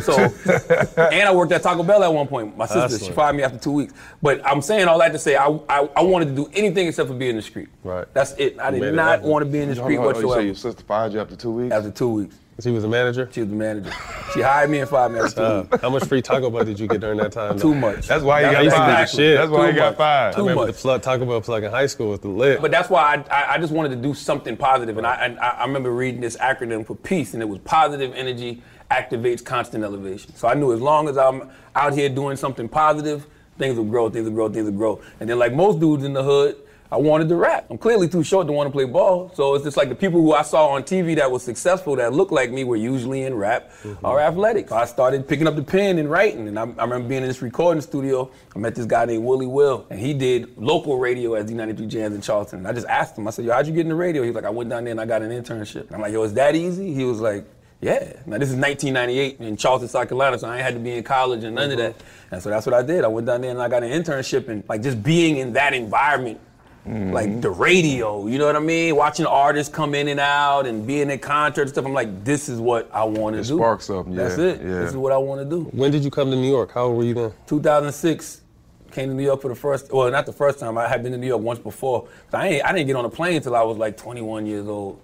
So, [LAUGHS] and I worked at Taco Bell at one point. My sister, she fired me after two weeks. But I'm saying all that to say I, I, I wanted to do anything except for be in the street. Right. That's it. I You did not want to be in the street Hold on, hold on, you whatsoever. say your sister fired you after two weeks? After two weeks. She was a manager. She was the manager. She hired me in five minutes. Uh, how much free Taco Bell did you get during that time? Too much. That's why you got fired. Shit. That's why you got fired. I Too remember much. the plug, Taco Bell plug in high school was the lit. But that's why I, I, I just wanted to do something positive, and I, and I I remember reading this acronym for peace, and it was positive energy activates constant elevation. So I knew as long as I'm out here doing something positive, things will grow, things will grow, things will grow. And then like most dudes in the hood, I wanted to rap. I'm clearly too short to want to play ball, so it's just like the people who I saw on TV that was successful that looked like me were usually in rap mm-hmm. or athletic. So I started picking up the pen and writing, and I, I remember being in this recording studio. I met this guy named Willie Will, and he did local radio at Z93 Jams in Charleston. And I just asked him, I said, "Yo, how'd you get in the radio?" He was like, "I went down there and I got an internship." I'm like, "Yo, is that easy?" He was like. Yeah. Now this is 1998 in Charleston, South Carolina, so I ain't had to be in college and none of mm-hmm. that. And so that's what I did. I went down there and I got an internship and like just being in that environment, like the radio, you know what I mean? Watching artists come in and out and being at concerts and stuff. I'm like, this is what I want to It do. sparks something, yeah, That's it. yeah. This is what I want to do. when did you come to New York? How old were you then? 2006, came to New York for the first. Well, not the first time. I had been to New York once before. I ain't, I didn't get on a plane until I was like 21 years old,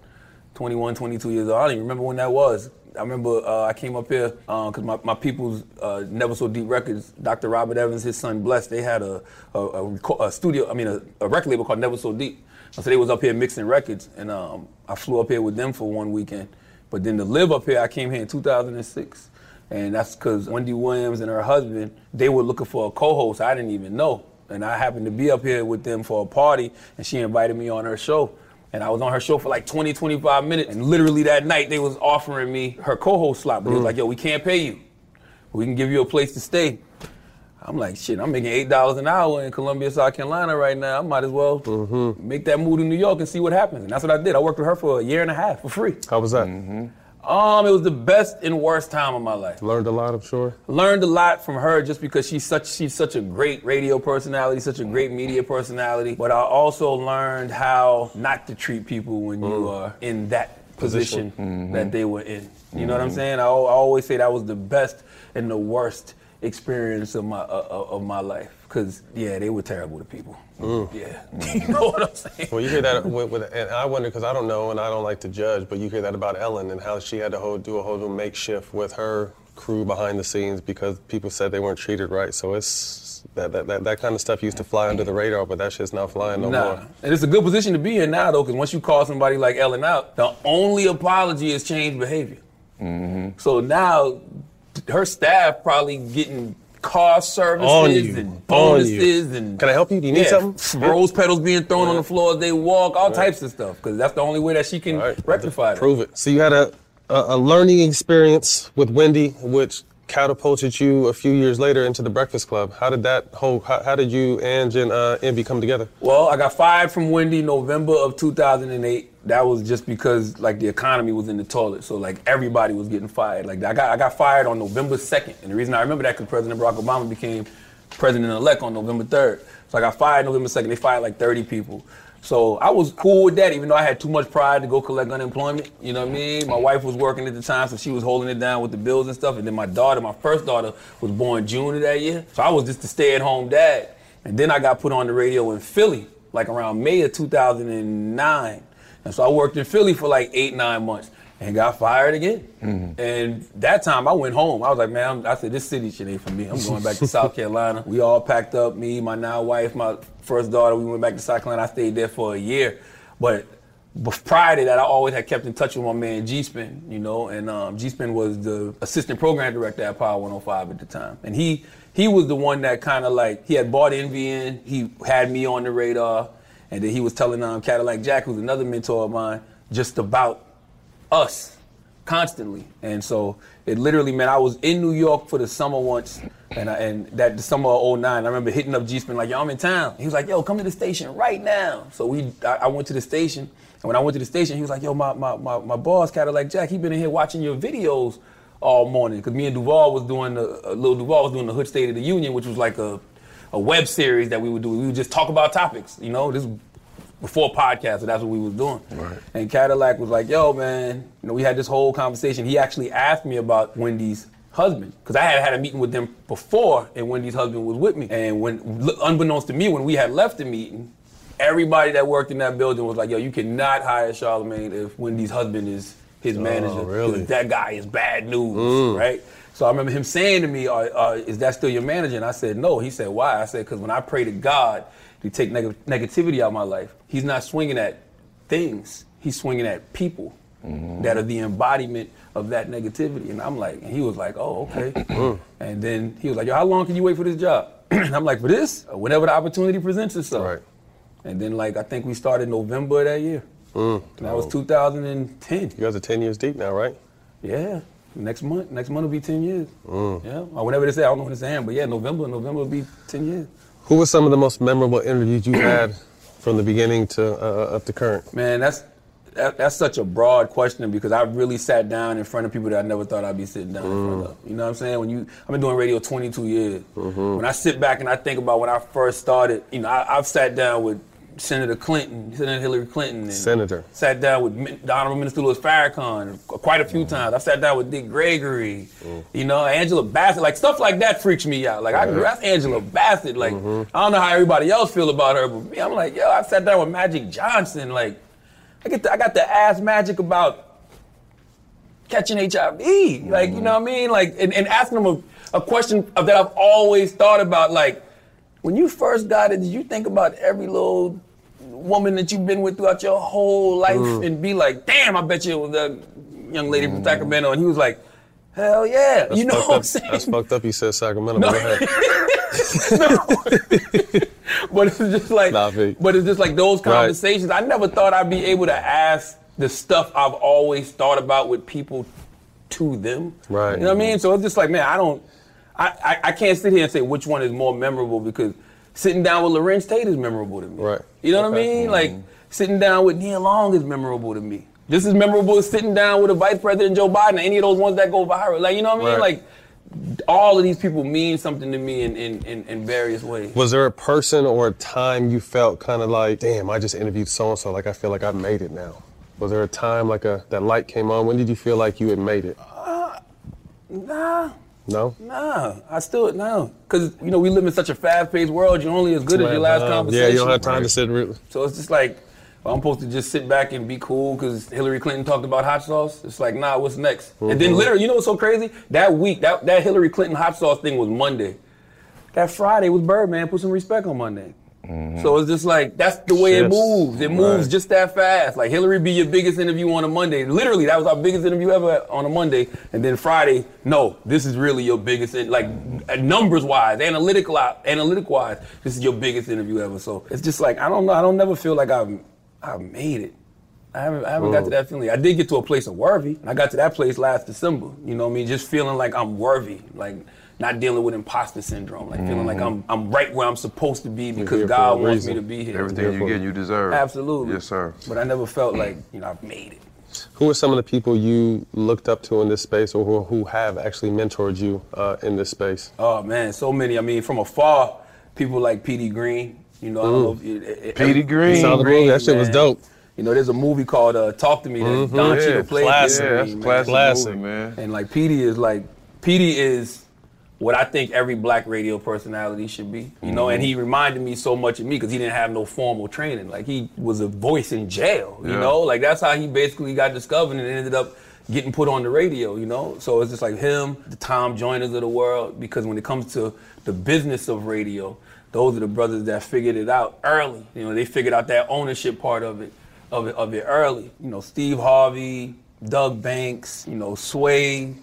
21, 22 years old. I don't even remember when that was. I remember uh, I came up here because my, my people's uh, Never So Deep Records, Dr. Robert Evans, his son Bless, they had a, a, a, a studio, I mean, a, a record label called Never So Deep. So they was up here mixing records, and um, I flew up here with them for one weekend. But then to live up here, I came here in 2006. And that's because Wendy Williams and her husband, they were looking for a co-host I didn't even know. And I happened to be up here with them for a party, and she invited me on her show. And I was on her show for like 20, 25 minutes. And literally that night, they was offering me her co-host slot. But they was Mm. like, yo, we can't pay you. We can give you a place to stay. I'm like, shit, I'm making $8 an hour in Columbia, South Carolina right now. I might as well Mm-hmm. make that move to New York and see what happens. And that's what I did. I worked with her for a year and a half for free. How was that? Um, it was the best and worst time of my life. Learned a lot, I'm sure. Learned a lot from her just because she's such she's such a great radio personality, such a great media personality. But I also learned how not to treat people when you are in that position, Position. that they were in. You know what I'm saying? I, I always say that was the best and the worst experience of my uh, uh, of my life. Cause yeah, they were terrible to people. Mm. Yeah, mm. [LAUGHS] you know what I'm saying? Well, you hear that, with, with, and I wonder because I don't know and I don't like to judge, but you hear that about Ellen and how she had to hold, do a whole new makeshift with her crew behind the scenes because people said they weren't treated right. So it's that that, that, that kind of stuff used to fly under the radar, but that shit's not flying no nah. more. And it's a good position to be in now, though, because once you call somebody like Ellen out, the only apology is change behavior. Mm-hmm. So now, her staff probably getting car services and On bonuses and Can I help you? Do you need yeah, something? Rose petals being thrown on the floor as they walk, all Right. types of stuff, because that's the only way that she can rectify it. Prove it. So you had a, a, a learning experience with Wendy, which catapulted you a few years later into the Breakfast Club. How did that whole? How, how did you, and uh, Envy come together? Well, I got fired from Wendy November of 2008. That was just because like the economy was in the toilet, so like everybody was getting fired. Like I got I got fired on November 2nd, and the reason I remember that because President Barack Obama became president-elect on November 3rd. So I got fired November 2nd. They fired like 30 people. So I was cool with that, even though I had too much pride to go collect unemployment. You know what I mean? My wife was working at the time, so she was holding it down with the bills and stuff. And then my daughter, my first daughter, was born June of that year. So I was just a stay-at-home dad. And then I got put on the radio in Philly, like around May of 2009. And so I worked in Philly for like eight, nine months and got fired again. And that time I went home. I was like, man, I'm, I said, this city shit ain't for me. I'm going back to [LAUGHS] South Carolina. We all packed up, me, my now wife, my first daughter. We went back to South Carolina. I stayed there for a year. But prior to that, I always had kept in touch with my man G-Spin, you know, and um, G-Spin was the assistant program director at Power 105 at the time. And he he was the one that kind of like, he had bought Envy in, he had me on the radar, and then he was telling um, Cadillac Jack, who's another mentor of mine, just about us constantly. And so it literally meant I was in New York for the summer once, and I, and that the summer of 09, I remember hitting up G-Spin like, yo, I'm in town. He was like, yo, come to the station right now. So we, I, I went to the station, and when I went to the station, he was like, yo, my, my, my, my boss, Cadillac Jack, he been in here watching your videos all morning, because me and Duval was doing, the, uh, Duval was doing the Hood State of the Union, which was like a, a web series that we would do. We would just talk about topics, you know, this before podcast, so that's what we was doing. Right. And Cadillac was like, "Yo, man, you know, we had this whole conversation. He actually asked me about Wendy's husband because I had had a meeting with them before, and Wendy's husband was with me. And when, unbeknownst to me, when we had left the meeting, everybody that worked in that building was like, "Yo, you cannot hire Charlamagne if Wendy's husband is his manager. 'cause really? That guy is bad news, Mm. right?" So I remember him saying to me, uh, uh, "Is that still your manager?" And I said, "No." He said, "Why?" I said, "Because when I pray to God to take neg- negativity out of my life, He's not swinging at things. He's swinging at people that are the embodiment of that negativity." And I'm like, and he was like, "Oh, okay." [CLEARS THROAT] and then he was like, "Yo, how long can you wait for this job?" and [CLEARS THROAT] I'm like, "For this, whenever the opportunity presents itself." Right. And then like I think we started November of that year. Mm. That was Oh. 2010. You guys are 10 years deep now, right? Yeah. Next month, next month will be 10 years. Mm. Yeah. Or whenever they say, I don't know when it's saying, but yeah, November, November will be 10 years. Who were some of the most memorable interviews you had from the beginning to uh, up to current? Man, that's that, that's such a broad question because I really sat down in front of people that I never thought I'd be sitting down in front of. You know what I'm saying? When you, I've been doing radio 22 years. When I sit back and I think about when I first started, you know, I, I've sat down with Senator Clinton, Senator Hillary Clinton, and Senator. sat down with the Honorable Minister Louis Farrakhan quite a few mm-hmm. times. I've sat down with Dick Gregory, mm-hmm. you know, Angela Bassett, like stuff like that freaks me out. Like I, Right. that's Angela Bassett. Like mm-hmm. I don't know how everybody else feel about her, but me, I'm like, yo, I sat down with Magic Johnson. Like I get, the, I got to ask Magic about catching HIV. Like you know what I mean? Like and, and asking him a, a question of that I've always thought about. Like when you first got it, did you think about every little woman that you've been with throughout your whole life Mm. and be like, damn, I bet you it was that young lady from Sacramento. And he was like, hell yeah. That's you know what I'm up. saying? That's fucked up. You said Sacramento. No. Go ahead. [LAUGHS] [LAUGHS] but it's just like, but it's just like those Right. conversations. I never thought I'd be able to ask the stuff I've always thought about with people to them. Right. You know what I mean? So it's just like, man, I don't, I, I, I can't sit here and say which one is more memorable because sitting down with Larenz Tate is memorable to me. Right. You know what I Okay. mean? Mm-hmm. Like sitting down with Nia Long is memorable to me. Just as memorable as sitting down with a Vice President Joe Biden any of those ones that go viral. Like, you know what I mean? Right. Like all of these people mean something to me in, in, in, in various ways. Was there a person or a time you felt kind of like, damn, I just interviewed so and so, like I feel like I've made it now? Was there a time like a that light came on? When did you feel like you had made it? Uh, nah. No. Nah, I still no, because you know we live in such a fast-paced world. You're only as good as your last Uh, conversation. Yeah, you don't have time to sit. Re- So it's just like well, I'm supposed to just sit back and be cool because Hillary Clinton talked about hot sauce. It's like, nah, what's next? And then Mhm. literally, you know what's so crazy? That week, that that Hillary Clinton hot sauce thing was Monday. That Friday was Birdman. Put some respect on Monday. Mm-hmm. So it's just like that's the way it moves. It moves Right. just that fast. Like Hillary be your biggest interview on a Monday. Literally, that was our biggest interview ever on a Monday. And then Friday, no, this is really your biggest. In, like numbers wise, analytical analytic wise, this is your biggest interview ever. So it's just like I don't know. I don't never feel like I've I've made it. I haven't, I haven't got to that feeling. I did get to a place of worthy, and I got to that place last December. You know what I mean? Just feeling like I'm worthy, like not dealing with imposter syndrome, like feeling like I'm I'm right where I'm supposed to be because God a wants me to be here. Everything you get, you deserve. Absolutely. Yes, sir. But I never felt like you know I've made it. Who are some of the people you looked up to in this space, or who, who have actually mentored you uh, in this space? Oh man, so many. I mean, from afar, people like Petey Greene. You know, I don't know if you, it- it- Petey Greene. Saw the movie. That shit was dope. You know, there's a movie called uh, Talk to Me that Mhm. Don Yeah, Cheadle played. classic. Yeah, that's a man. classic Classic. movie, man. And like Petey is like Petey is what I think every black radio personality should be. You know, Mhm. and he reminded me so much of me because he didn't have no formal training. Like he was a voice in jail. You Yeah. know, like that's how he basically got discovered and ended up getting put on the radio. You know, so it's just like him, the Tom Joyners of the world. Because when it comes to the business of radio, those are the brothers that figured it out early. You know, they figured out that ownership part of it, of it, of it early. You know, Steve Harvey, Doug Banks, you know, Sway,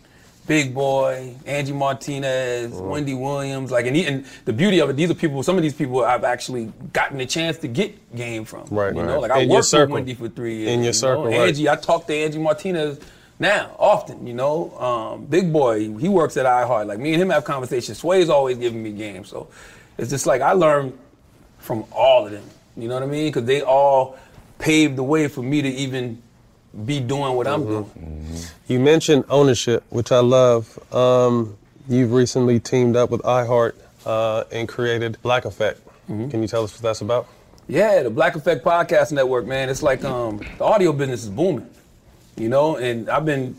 Big Boy, Angie Martinez, Wendy Williams. Like, and, he, and the beauty of it, these are people. Some of these people I've actually gotten a chance to get game from. Right, You right. know, like I In your worked with. Wendy for three years. In your you know? circle, right. Angie, I talk to Angie Martinez now often. You know, um, Big Boy, he works at iHeart. Like me and him have conversations. Sway's always giving me game. So it's just like I learned from all of them. You know what I mean? Because they all paved the way for me to even be doing what I'm doing. You mentioned ownership, which I love. Um, you've recently teamed up with iHeart uh, and created Black Effect. Mm-hmm. Can you tell us what that's about? Yeah, the Black Effect Podcast Network, man. It's like um, the audio business is booming, you know. And I've been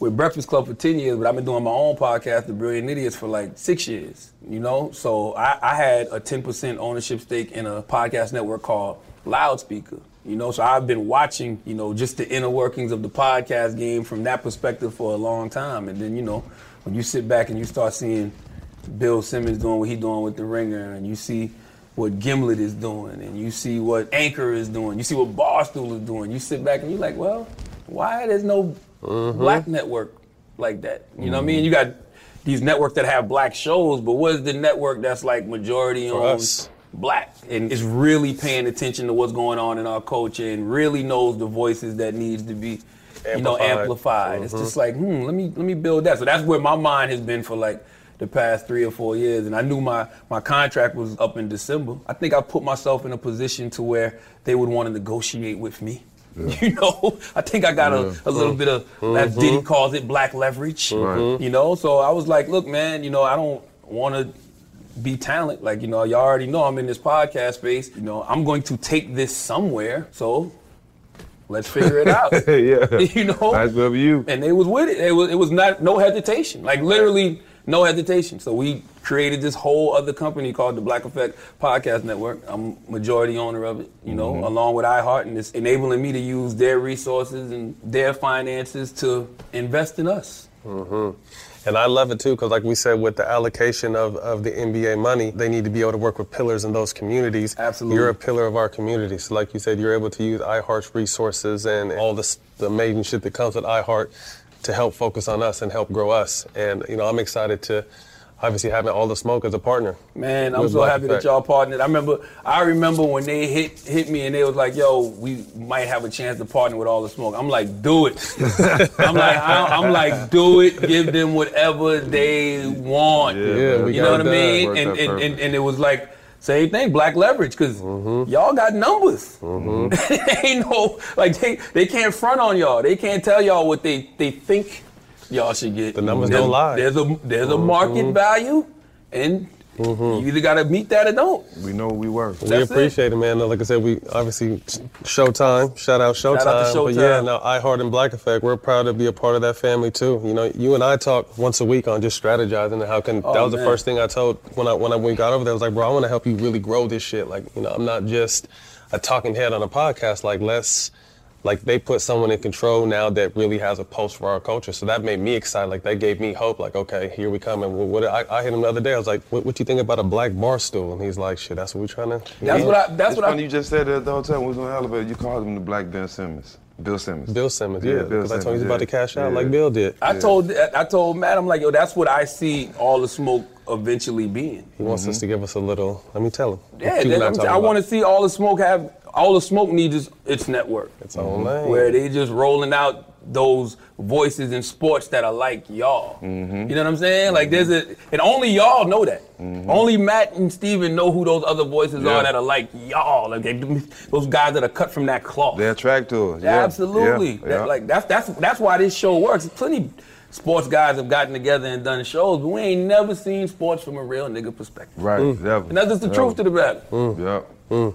with Breakfast Club for ten years, but I've been doing my own podcast, The Brilliant Idiots, for like six years, you know. So I, I had a ten percent ownership stake in a podcast network called Loudspeaker, you know. So I've been watching, you know, just the inner workings of the podcast game from that perspective for a long time. And then, you know, when you sit back and you start seeing Bill Simmons doing what he's doing with the Ringer, and you see what Gimlet is doing, and you see what Anchor is doing, you see what Barstool is doing. You sit back and you're like, well, why there's no mm-hmm. black network like that? You know what I mean? You got these networks that have black shows, but what is the network that's like majority For owned us. Black and is really paying attention to what's going on in our culture and really knows the voices that needs to be you know Amplified. amplified. It's just like, hmm, let me let me build that. So that's where my mind has been for like the past three or four years. And I knew my my contract was up in December. I think I put myself in a position to where they would want to negotiate with me. [LAUGHS] You know, I think I got Yeah. a, a little bit of, as Mhm. Diddy calls it, black leverage. You know, so I was like, look, man, you know, I don't want to be talent. Like, you know, y'all already know I'm in this podcast space. You know, I'm going to take this somewhere. So let's figure it out. [LAUGHS] yeah. [LAUGHS] You know? Nice of you. And they was with it. It was it was not no hesitation. Like literally no hesitation. So we created this whole other company called the Black Effect Podcast Network. I'm majority owner of it, you know, Mhm. along with iHeart, and it's enabling me to use their resources and their finances to invest in us. hmm And I love it too, because like we said, with the allocation of, of the NBA money, they need to be able to work with pillars in those communities. Absolutely. You're a pillar of our community. So like you said, you're able to use iHeart's resources and all this, the amazing shit that comes with iHeart to help focus on us and help grow us. And, you know, I'm excited to obviously having all the smoke as a partner. Man, I'm so Black happy Effect. that y'all partnered. I remember, I remember when they hit hit me and they was like, "Yo, we might have a chance to partner with All the Smoke." I'm like, "Do it." [LAUGHS] I'm like, I, I'm like, "Do it." Give them whatever they want. Yeah, we you got know what I mean? And and, and and it was like same thing, black leverage, because Mm-hmm. y'all got numbers. Mm-hmm. [LAUGHS] Ain't no like they they can't front on y'all. They can't tell y'all what they they think y'all should get. The numbers There's- don't lie. There's a there's a market Mhm. value, and you either got to meet that or don't. We know we work. We That's appreciate it. man. Like I said, we obviously Showtime. Shout out Showtime. Shout out to But yeah, Showtime. no, iHeart and Black Effect. We're proud to be a part of that family too. You know, you and I talk once a week on just strategizing and how can. Oh, that was man. the first thing I told when I when I we got over there. I was like, bro, I want to help you really grow this shit. Like, you know, I'm not just a talking head on a podcast. Like, let's. Like they put someone in control now that really has a pulse for our culture, so that made me excited. Like that gave me hope. Like okay, here we come. And what I, I hit him the other day. I was like, what, what you think about a black bar stool? And he's like, shit, that's what we're trying to. That's what I. That's it's what funny I. you just said that the whole time we was on the elevator. You called him the Black Ben Simmons. Bill Simmons. Bill Simmons, Yeah, yeah, because I told him he's Simmons, about to cash out Yeah. like Bill did. I told I told Matt, I'm like, yo, that's what I see all the smoke eventually being. He wants us mm-hmm. to give us a little. Let me tell him. Yeah, that- I'm- I want to see all the smoke have all the smoke needs is its network. Its own lane. Where they just rolling out those voices in sports that are like y'all. Mm-hmm. You know what I'm saying? Like there's a, and only y'all know that. Only Matt and Stephen know who those other voices Mm-hmm. Yeah. are that are like y'all. Like they, those guys that are cut from that cloth. They attract to us. Yeah. Absolutely. Yeah. That- yeah. like that's that's that's why this show works. Plenty sports guys have gotten together and done shows, but we ain't never seen sports from a real nigga perspective. Right. Mm. Never. And that's just the Never. truth to the matter. Yep.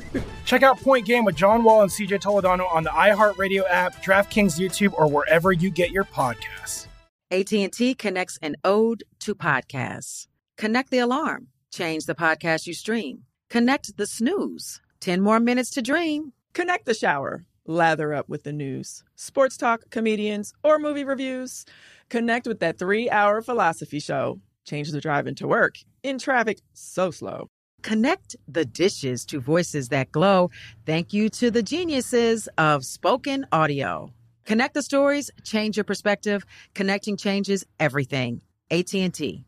Check out Point Game with John Wall and CJ Toledano on the iHeartRadio app, DraftKings YouTube, or wherever you get your podcasts. AT&T connects an ode to podcasts. Connect the alarm. Change the podcast you stream. Connect the snooze. 10 more minutes to dream. Connect the shower. Lather up with the news, sports talk, comedians, or movie reviews. Connect with that three hour philosophy show. Change the drive into work in traffic so slow. Connect the dishes to voices that glow. Thank you to the geniuses of spoken audio. Connect the stories, change your perspective. Connecting changes everything. AT&T.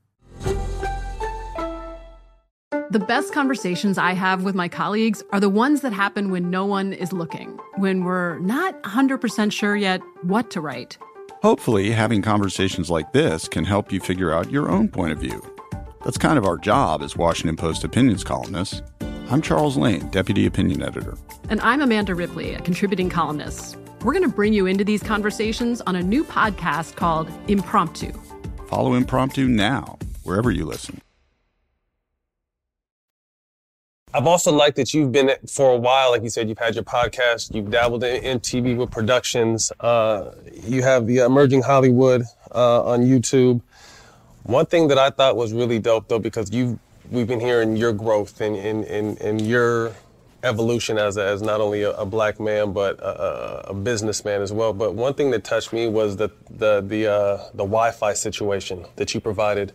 The best conversations I have with my colleagues are the ones that happen when no one is looking, when we're not 100% sure yet what to write. Hopefully, having conversations like this can help you figure out your own point of view. That's kind of our job as Washington Post opinions columnists. I'm Charles Lane, Deputy Opinion Editor. And I'm Amanda Ripley, a contributing columnist. We're going to bring you into these conversations on a new podcast called Impromptu. Follow Impromptu now, wherever you listen. I've also liked that you've been for a while, like you said, you've had your podcast, you've dabbled in, in TV with productions, uh, you have the Emerging Hollywood uh, on YouTube. One thing that I thought was really dope, though, because you we've been hearing your growth and and, and your evolution as, a, as not only a, a black man but a, a, a businessman as well. But one thing that touched me was the the the uh, the Wi-Fi situation that you provided.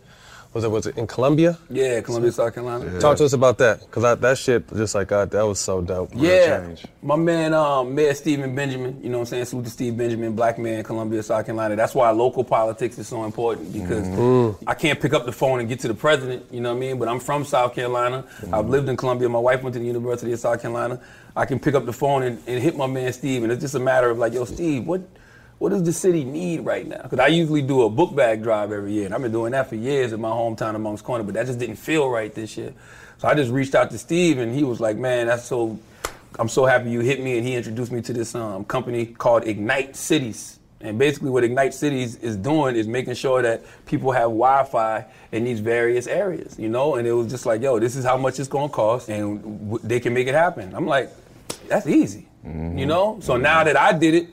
Was it was it in Columbia? Yeah, Columbia, South Carolina. Talk to us about that, cause that shit just like God, that was so dope. Yeah, my man, um, Mayor Stephen Benjamin. You know what I'm saying? Salute to Steve Benjamin, black man, Columbia, South Carolina. That's why local politics is so important because Mhm. I can't pick up the phone and get to the president. You know what I mean? But I'm from South Carolina. I've lived in Columbia. My wife went to the University of South Carolina. I can pick up the phone and, and hit my man Steve, and it's just a matter of like, yo, Steve, what? What does the city need right now? Because I usually do a book bag drive every year, and I've been doing that for years in my hometown of Moncks Corner, but that just didn't feel right this year. So I just reached out to Steve, and he was like, "Man, that's so I'm so happy you hit me, and he introduced me to this um, company called Ignite Cities. And basically, what Ignite Cities is doing is making sure that people have Wi-Fi in these various areas, you know. And it was just like, yo, this is how much it's gonna cost, and w- they can make it happen. I'm like, that's easy, you know. So now that I did it.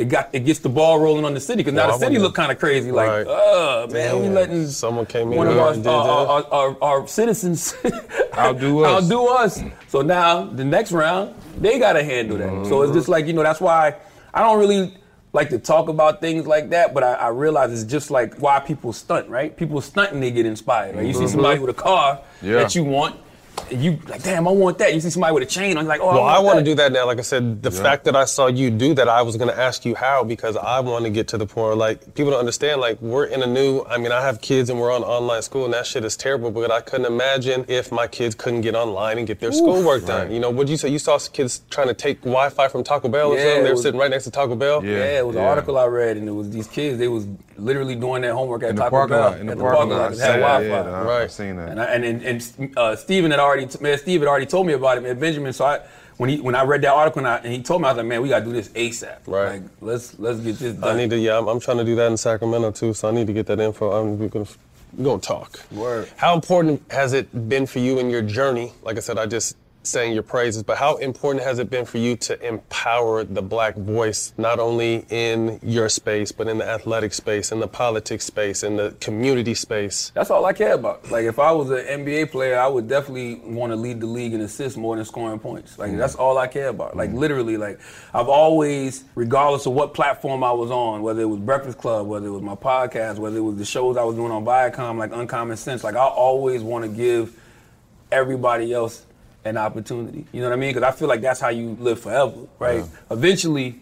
It got it gets the ball rolling on the city because now Well, the city look kind of crazy, like, Right. uh, man, we letting someone came in one of our, and did our, that. our, our, our citizens [LAUGHS] [LAUGHS] Outdo us. outdo us. So now the next round, they gotta handle that. So it's just like you know that's why I don't really like to talk about things like that, but I, I realize it's just like why people stunt, right? People stunt and they get inspired. Right? You see Mhm. somebody with a car Yeah. that you want, you like, damn, I want that. You see somebody with a chain, I'm like, oh, well, I I want want that. to do that now. Like I said, the fact that I saw you do that, I was going to ask you how because I want to get to the point like, people don't understand. Like, we're in a new. I mean, I have kids and we're on online school, and that shit is terrible. But I couldn't imagine if my kids couldn't get online and get their Oof. schoolwork done. Right. You know, what'd you say? You saw kids trying to take Wi-Fi from Taco Bell or Yeah, something? They were was- sitting right next to Taco Bell. Yeah, it was an article I read, and it was these kids. They was literally doing their homework at In the Taco parking Bell. lot, in the at parking lot. Had Yeah, Wi-Fi. yeah, I- I've seen that. And I, and and, and uh, Stephen had already, man, Steve had already told me about it, man. Benjamin. So I, when he when I read that article and, I, and he told me, I was like, man, we gotta do this ASAP. Right. Like, let's let's get this I done. need to. Yeah, I'm, I'm trying to do that in Sacramento too. So I need to get that info. I'm we're gonna we're gonna talk. Word. How important has it been for you in your journey? Like I said, I just sang your praises, but how important has it been for you to empower the black voice, not only in your space, but in the athletic space, in the politics space, in the community space? That's all I care about. Like if I was an NBA player, I would definitely want to lead the league in assists more than scoring points. Like mm. that's all I care about. Like mm. literally, like I've always, regardless of what platform I was on, whether it was Breakfast Club, whether it was my podcast, whether it was the shows I was doing on Viacom, like Uncommon Sense, like I always want to give everybody else an opportunity. You know what I mean? Because I feel like that's how you live forever, right? Eventually,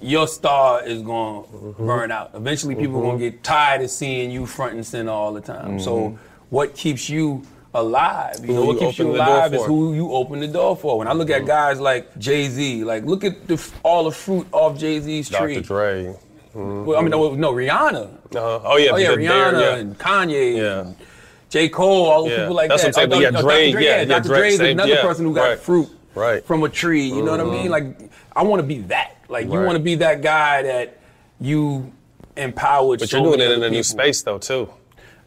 your star is going to mm-hmm. burn out. Eventually, people are going to get tired of seeing you front and center all the time. So, mm-hmm. what keeps you alive? You Who know, what you keeps you open the door alive is for. who you open the door for. When I look at mm-hmm. guys like Jay Z, like look at the, all the fruit off Jay Z's tree. Dr. Dre. Well, I mean, no, no Rihanna. Uh-huh. Oh yeah, oh yeah, Rihanna yeah. and Kanye. And J. Cole, all the Yeah. people like That's that. what I'm saying, Oh, but yeah, Dre, Dre, yeah, yeah, Dr. Dre, is another yeah, person who got right, fruit right. from a tree. You know what I mean? Uh-huh. Like, I want to be that. Like, you Right. want to be that guy that you empowered. But so you're doing it in a new space though too.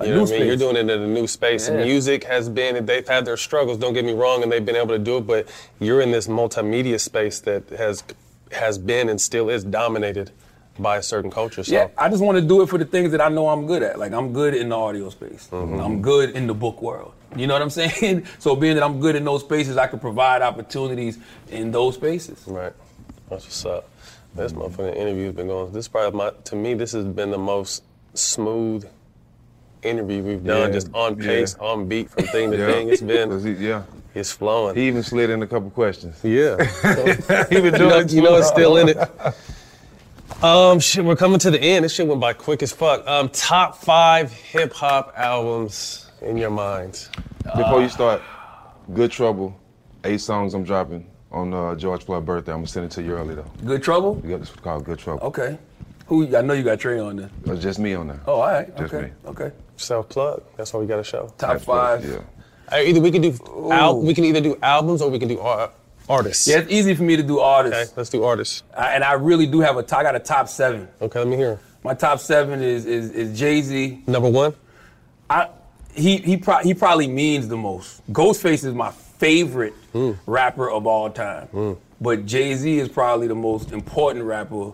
You know what I mean? space. You're doing it in a new space. Yeah. Music has been, they've had their struggles, don't get me wrong, and they've been able to do it, but you're in this multimedia space that has has been and still is dominated by a certain culture. So Yeah, I just want to do it for the things that I know I'm good at. Like I'm good in the audio space. Mm-hmm. I'm good in the book world. You know what I'm [LAUGHS] saying? So being that I'm good in those spaces, I can provide opportunities in those spaces. Right. That's what's up. This motherfucking interview's been going. This is probably my to me. This has been the most smooth interview we've done. Yeah, Just on yeah. pace, on beat, from thing to Yeah. thing. It's [LAUGHS] been he- yeah. It's flowing. He even slid in a couple questions. Yeah. [LAUGHS] he been you doing know, it you know it's still in it. Um, shit, we're coming to the end. This shit went by quick as fuck. Um, top five hip hop albums in your mind. Before you start, Good Trouble, eight songs I'm dropping on uh, George Floyd birthday. I'm gonna send it to you early though. Good Trouble? Yeah, it's called Good Trouble. Okay. Who? I know you got Trey on there. It's just me on there. Oh, all right. Just okay. me. Okay. Self plug. That's why we got a show. Top five. Yeah. Uh, either we can do al- we can either do albums or we can do ar- artists. Yeah, it's easy for me to do artists. Okay, let's do artists. I, and I really do have a. T- I got a top seven. Okay, let me hear. My top seven is is, is Jay Z. Number one. I he he pro- he probably means the most. Ghostface is my favorite Hmm. rapper of all time. But Jay Z is probably the most important rapper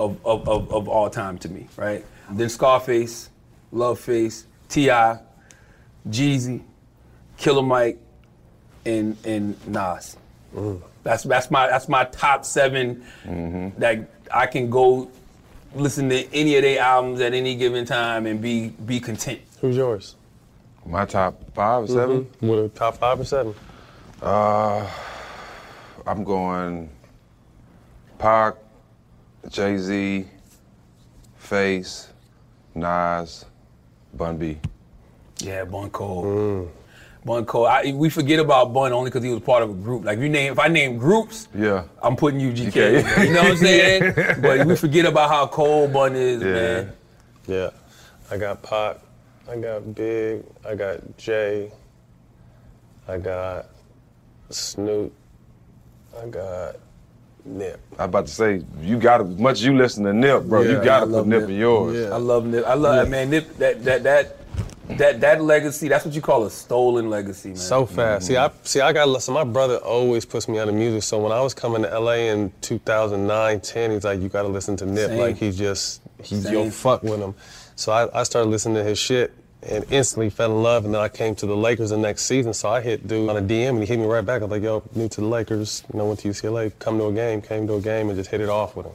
of, of, of, of all time to me, right? Then Scarface, Loveface, T.I., Jeezy, Killer Mike, and and Nas. That's that's my that's my top 7 that I can go listen to any of their albums at any given time and be be content. Who's yours? My top five or 7 Mhm. What a top five or seven? Uh, I'm going Pac, Jay Z, Face, Nas, Bun B. Yeah, Bun Cole. Bun Cole. I, we forget about Bun only because he was part of a group. Like if you name, if I name groups, Yeah. I'm putting UGK. GK. [LAUGHS] You know what I'm saying? [LAUGHS] but we forget about how cold Bun is, man. Yeah. I got Pac. I got Big. I got Jay. I got Snoop. I got Nip. I about to say, you got to, much as you listen to Nip, bro, you got I to love put Nip Nip. in yours. Yeah. I love Nip. I love Yeah. man. Nip. That that that that that legacy. That's what you call a stolen legacy, man. So fast. See, I see. I got so my brother always puts me on the music. So when I was coming to LA in 2009, 10, he's like, "You got to listen to Nip. Same. Like he just he you'll fuck with him." So I, I started listening to his shit and instantly fell in love. And then I came to the Lakers the next season. So I hit dude on a DM and he hit me right back. I was like, "Yo, new to the Lakers. You know, went to UCLA. Come to a game. Came to a game and just hit it off with him."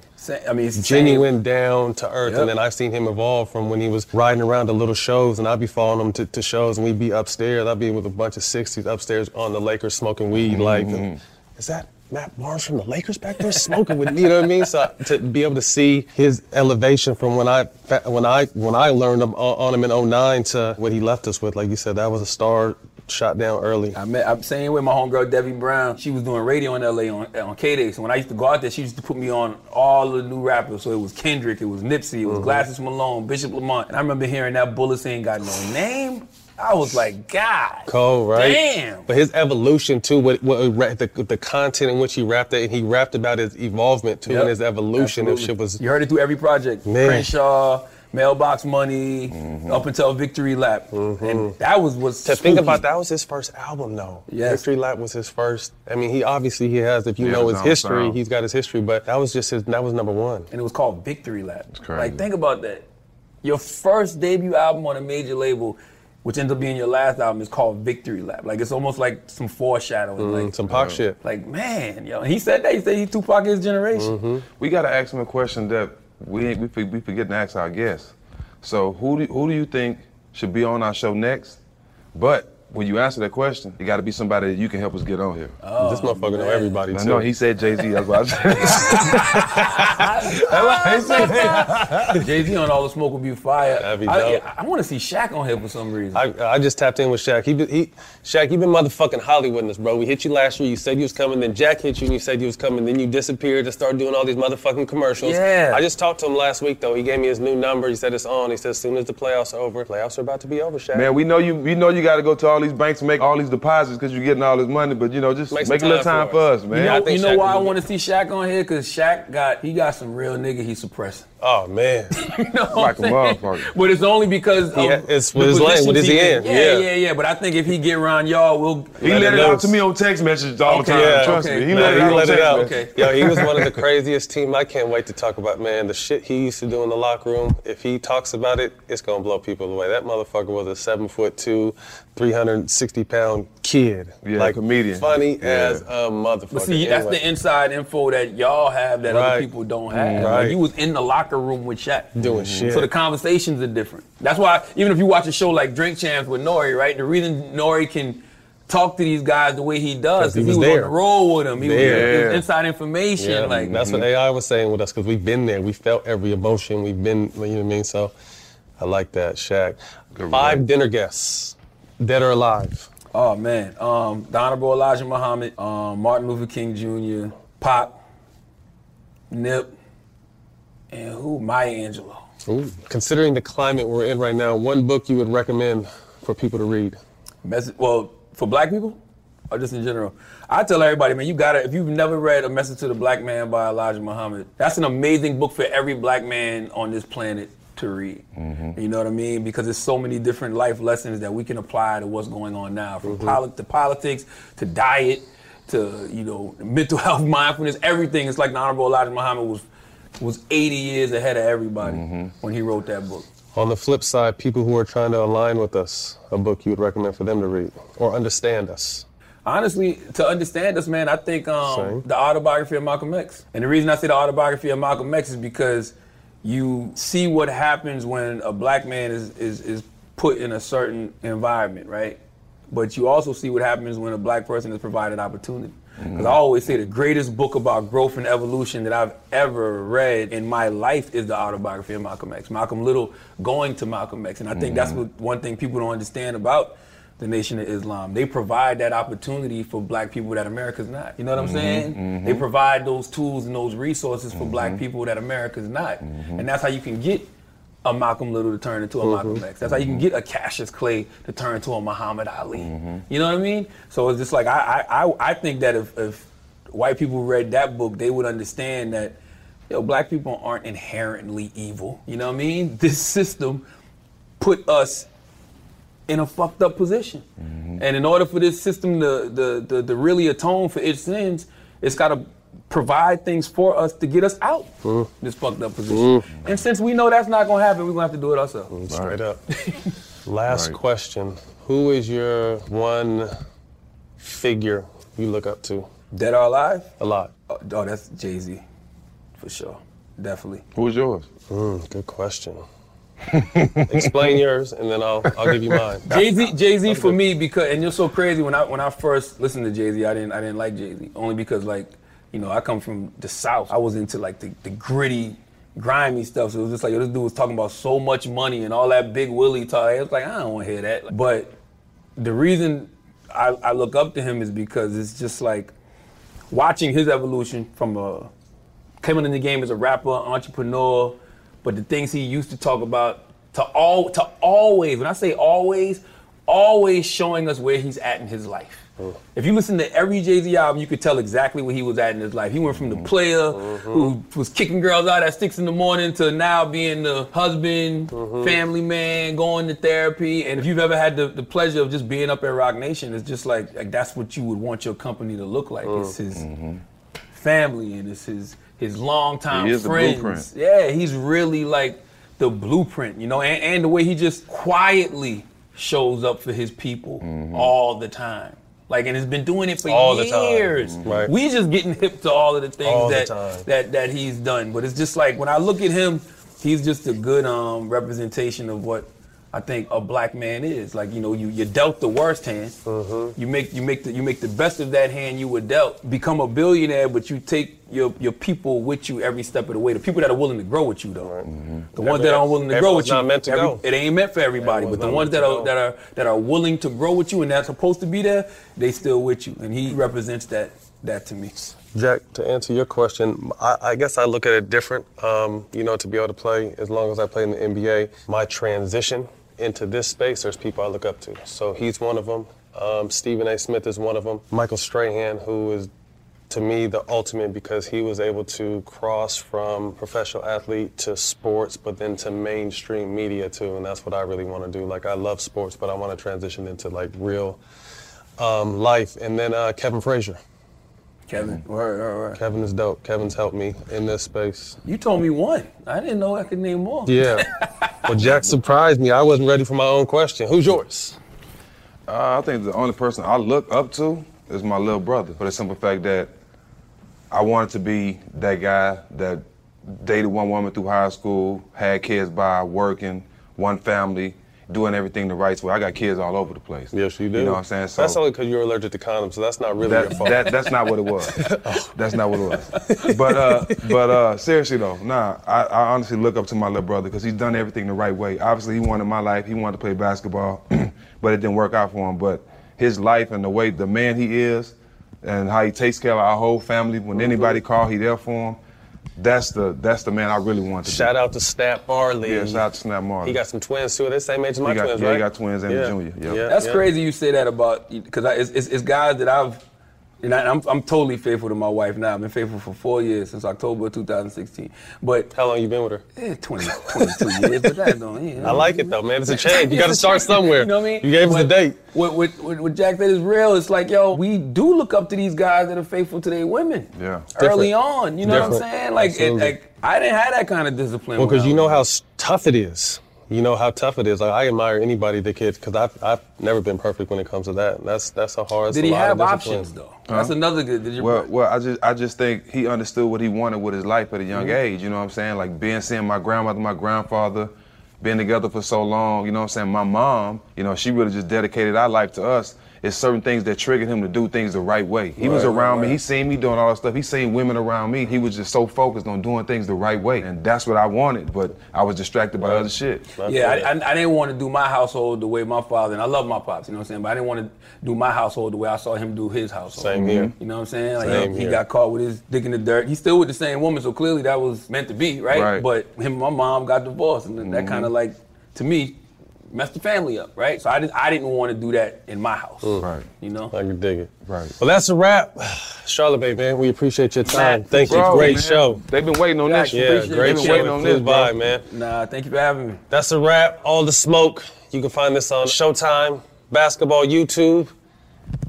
I mean, it's the same- genuine down to earth. Yep. And then I've seen him evolve from when he was riding around to little shows, and I'd be following him to, to shows, and we'd be upstairs. I'd be with a bunch of 60s upstairs on the Lakers smoking weed. Like, mm-hmm. is that Matt Barnes from the Lakers back there smoking with me? You know what I mean? So to be able to see his elevation from when I when I when I learned him on him in 09 to what he left us with, like you said, that was a star shot down early. I met, I'm saying with my homegirl Debbie Brown. She was doing radio in LA on, on K Day. So when I used to go out there, she used to put me on all the new rappers. So it was Kendrick, it was Nipsey, it was Mhm. Glasses Malone, Bishop Lamont. And I remember hearing that Bullets ain't got no name. I was like, God. Cold, right? Damn. But his evolution too, what, what the, the content in which he rapped it, and he rapped about his evolvement too, Yep. and his evolution. If Absolutely. shit was You heard it through every project. Man. Crenshaw, Mailbox Money, mm-hmm. up until Victory Lap. Mm-hmm. And that was what's to think about that was his first album though. Yes. Victory Lap was his first. I mean, he obviously he has. If you Yeah, know his his history, sound. he's got his history. But that was just his. That was number one. And it was called Victory Lap. crazy. Like, think about that. Your first debut album on a major label, which ends up being your last album, is called Victory Lap. Like, it's almost like some foreshadowing. Mm, like some Pac shit. Like, man, yo. He said that. He said he's Tupac his generation. Mm-hmm. We gotta ask him a question that we we, we forget to ask our guests. So who do who do you think should be on our show next? But when you answer that question, it got to be somebody that you can help us get on here. Oh, this motherfucker know everybody I know he said Jay Z. That's what I said. [LAUGHS] [LAUGHS] Jay Z on all the smoke will be fire. That'd be I, dope. I, want to see Shaq on here for some reason. I, I just tapped in with Shaq. He, he, Shaq, you been motherfucking Hollywooding us, bro. We hit you last year. You said you was coming. Then Jack hit you and you said you was coming. Then you disappeared and started doing all these motherfucking commercials. Yeah. I just talked to him last week though. He gave me his new number. He said it's on. He said as soon as the playoffs are over, playoffs are about to be over, Shaq. Man, we know you. We know you got to go to all these banks make all these deposits because you're getting all this money. But you know, just Make make, a little time time for for us. us, man. You know, I think you know why I want to see Shaq on here? Cause Shaq got he got some real nigga he's suppressing. Oh man. [LAUGHS] you know what Like a I'm saying? But it's only because He of ha- it's with his lane, with his end, yeah. Yeah, yeah, yeah. But I think if he get around y'all, we'll He let, it out to me on text messages all Okay, the time. yeah, Trust okay. me. He Man, let it he out. on let it text out. messages. Yo, he was one of the [LAUGHS] craziest team. I can't wait to talk about, man. The shit he used to do in the locker room. If he talks about it, it's gonna blow people away. That motherfucker was a seven foot two, 360 pound kid. Yeah, like comedian. Funny Yeah. as a motherfucker. But see, that's Anyway. the inside info that y'all have that Right. other people don't mm-hmm. have. Right. Like you was in the locker room with Shaq. Doing mm-hmm. shit. So the conversations are different. That's why even if you watch a show like Drink Champs with Nore, right? The reason Nore can talk to these guys the way he does 'Cause he because he was was, on there. the road with them. He was, There. it was inside information. Yeah, like that's what mm-hmm. AI was saying with us because we've been there. We felt every emotion. We've been, you know what I mean. So I like that, Shaq. Five dinner guests, dead or alive. Oh man, um, the Honorable Elijah Muhammad, um, Martin Luther King Jr., Pop, Nip, and who? Maya Angelou. Ooh. Considering the climate we're in right now, one book you would recommend for people to read? Message, well, for black people, or just in general, I tell everybody, man, you gotta. If you've never read A Message to the Black Man by Elijah Muhammad, that's an amazing book for every black man on this planet to read. Mm-hmm. You know what I mean? Because there's so many different life lessons that we can apply to what's going on now, from mm-hmm. poli- to politics to diet to you know mental [LAUGHS] health, mindfulness, everything. It's like the Honorable Elijah Muhammad was was 80 years ahead of everybody mm-hmm. when he wrote that book. On the flip side, people who are trying to align with us, a book you would recommend for them to read or understand us. Honestly, to understand us, man, I think um, the autobiography of Malcolm X. And the reason I say the autobiography of Malcolm X is because you see what happens when a black man is, is, is put in a certain environment, right? But you also see what happens when a black person is provided opportunity. Mm-hmm. Because I always say the greatest book about growth and evolution that I've ever read in my life is the autobiography of Malcolm X. Malcolm Little going to Malcolm X. And I think that's mm-hmm. what one thing people don't understand about the Nation of Islam. They provide that opportunity for black people that America's not. You know what I'm Mhm, saying? mhm. They provide those tools and those resources for black mm-hmm. people that America's not. Mm-hmm. And that's how you can get a Malcolm Little to turn into a Malcolm mm-hmm. X. That's how you can get a Cassius Clay to turn into a Muhammad Ali. You know what I mean? So it's just like I I, I, I think that if, if white people read that book, they would understand that yo, black people aren't inherently evil. You know what I mean? This system put us in a fucked up position. And in order for this system to, to, to, to really atone for its sins, it's got to provide things for us to get us out this fucked up position. And since we know that's not going to happen, we're going to have to do it ourselves. Straight up. [LAUGHS] Last Right. question. Who is your one figure you look up to? Dead or alive? A lot. Oh, oh, that's Jay Z, for sure. Definitely. Who's yours? Mm, good question. Explain yours, and then I'll I'll give you mine. [LAUGHS] Jay Z, Jay Z for me because and you're so crazy when I when I first listened to Jay Z, I didn't I didn't like Jay Z only because like you know I come from the South. I was into like the, the gritty, grimy stuff. So it was just like yo, this dude was talking about so much money and all that big Willie talk. It was like I don't want to hear that. But the reason I, I look up to him is because it's just like watching his evolution from a coming in the game as a rapper, entrepreneur, but the things he used to talk about to all to always, when I say always, always showing us where he's at in his life. Mm-hmm. If you listen to every Jay Z album, you could tell exactly where he was at in his life. He went from the mm-hmm. player who mm-hmm. was kicking girls out at six in the morning to now being the husband, family man, going to therapy. And if you've ever had the, the pleasure of just being up at Roc Nation, it's just like, like that's what you would want your company to look like. It's mm. his family and it's his his longtime He the friends. Yeah, he's really like the blueprint, you know, and, and the way he just quietly shows up for his people Mm-hmm. all the time. Like, and has been doing it for All the years. Mhm. Right. We just getting hip to all of the things All the that, time. that that he's done. But it's just like when I look at him, he's just a good um, representation of what I think a black man is. Like you know, you you dealt the worst hand. Mm-hmm. You make you make the you make the best of that hand you were dealt. Become a billionaire, but you take your your people with you every step of the way. The people that are willing to grow with you, though. The ones that aren't willing to grow with you, not meant to every- go. it ain't meant for everybody. Everyone's but the ones that are go. that are that are willing to grow with you and that's supposed to be there, they still with you, and he represents that that to me. Jack, to answer your question, I, I guess I look at it different. Um, you know, to be able to play as long as I play in the NBA, my transition into this space, there's people I look up to. So he's one of them. Um, Stephen A. Smith is one of them. Michael Strahan, who is to me the ultimate because he was able to cross from professional athlete to sports, but then to mainstream media too, and that's what I really want to do. Like I love sports, but I want to transition into like real um, life. And then uh, Kevin Frazier. Kevin, word, word, word. Kevin is dope. Kevin's helped me in this space. You told me one. I didn't know I could name more. Yeah. well, Jack surprised me. I wasn't ready for my own question. Who's yours? Uh, I think the only person I look up to is my little brother for the simple fact that I wanted to be that guy that dated one woman through high school, had kids by working, one family, doing everything the right way. I got kids all over the place. Yes, you do. You know what I'm saying? So that's only because you're allergic to condoms, so that's not really that, your fault. that- that's not what it was. [LAUGHS] That's not what it was. But uh, but uh, seriously though, nah, I, I honestly look up to my little brother because he's done everything the right way. Obviously, he wanted my life. He wanted to play basketball, [CLEARS THROAT] but it didn't work out for him. But his life and the way the man he is, and how he takes care of our whole family. When Mm-hmm. anybody call, he there for him. That's the that's the man I really want to be. Shout out to Snap Marley. Yeah, shout out to Snap Marley. He got some twins too. They're the same age as my got- twins, yeah, right? he got twins and a junior, yep. That's yeah. crazy you say that about because it's, it's, it's guys that I've. And I, I'm, I'm totally faithful to my wife now. I've been faithful for four years since October 2016. But how long you been with her? Eh, 20, 22 years. But that don't. Yeah, [LAUGHS] I like it though, man. It's a change. You got to start somewhere. You know what I mean? You gave us the date. What, what, what, what Jack said is real. It's like, yo, we do look up to these guys that are faithful to their women Yeah. early Different. on. You know what I'm saying? Like, it, like I didn't have that kind of discipline. Well, because you know how tough it is. You know how tough it is. Like I admire anybody that could, because I've, I've never been perfect when it comes to that. That's that's a hard. that's Did he lot have of discipline. options though? That's another good. Did you, Well, well, I just, I just think he understood what he wanted with his life at a young Mhm. age. You know what I'm saying? Like being seeing my grandmother, my grandfather, being together for so long. You know what I'm saying? My mom, you know, she really just dedicated our life to us. It's certain things that triggered him to do things the right way. He was Right, right, around me. He seen me doing all that stuff. He seen women around me. He was just so focused on doing things the right way, and that's what I wanted. But I was distracted by other shit. Yeah, I, I, I didn't want to do my household the way my father, and I love my pops, you know what I'm saying? But I didn't want to do my household the way I saw him do his household. Same here. You know what I'm saying? Like, Same he here. got caught with his dick in the dirt. He's still with the same woman, so clearly that was meant to be, right? Right. But him and my mom got divorced, and that Mhm. kind of like, to me, messed the family up, right? So I, did, I didn't want to do that in my house. Mm. Right. You know? I can dig it. Right. Well, that's a wrap. [SIGHS] Charlotte, Bay, man, we appreciate your time. Man, Thank you. Great man. show. They've been waiting on Jack, this. Yeah, appreciate great it. show. waiting on this, by, bro. man. Nah, thank you for having me. That's a wrap. All the smoke. You can find this on Showtime, Basketball, YouTube,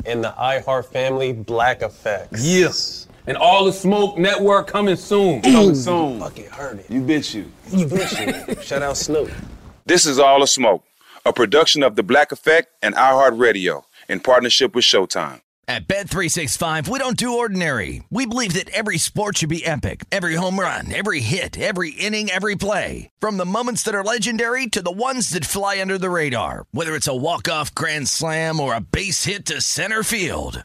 and the iHeart Family Black Effects. Yes. And all the smoke network coming soon. Coming soon. Fucking heard it. You bitch you. You bitch you. [LAUGHS] Shout out Snoop. This is All the Smoke, a production of The Black Effect and iHeartRadio in partnership with Showtime. At Bet365, we don't do ordinary. We believe that every sport should be epic. Every home run, every hit, every inning, every play. From the moments that are legendary to the ones that fly under the radar. Whether it's a walk-off grand slam or a base hit to center field.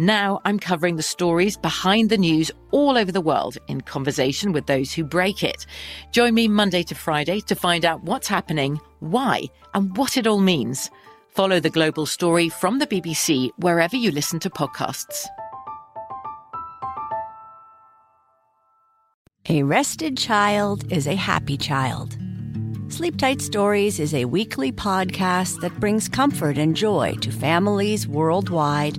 Now I'm covering the stories behind the news all over the world in conversation with those who break it. Join me Monday to Friday to find out what's happening, why, and what it all means. Follow the global story from the BBC wherever you listen to podcasts. A rested child is a happy child. Sleep Tight Stories is a weekly podcast that brings comfort and joy to families worldwide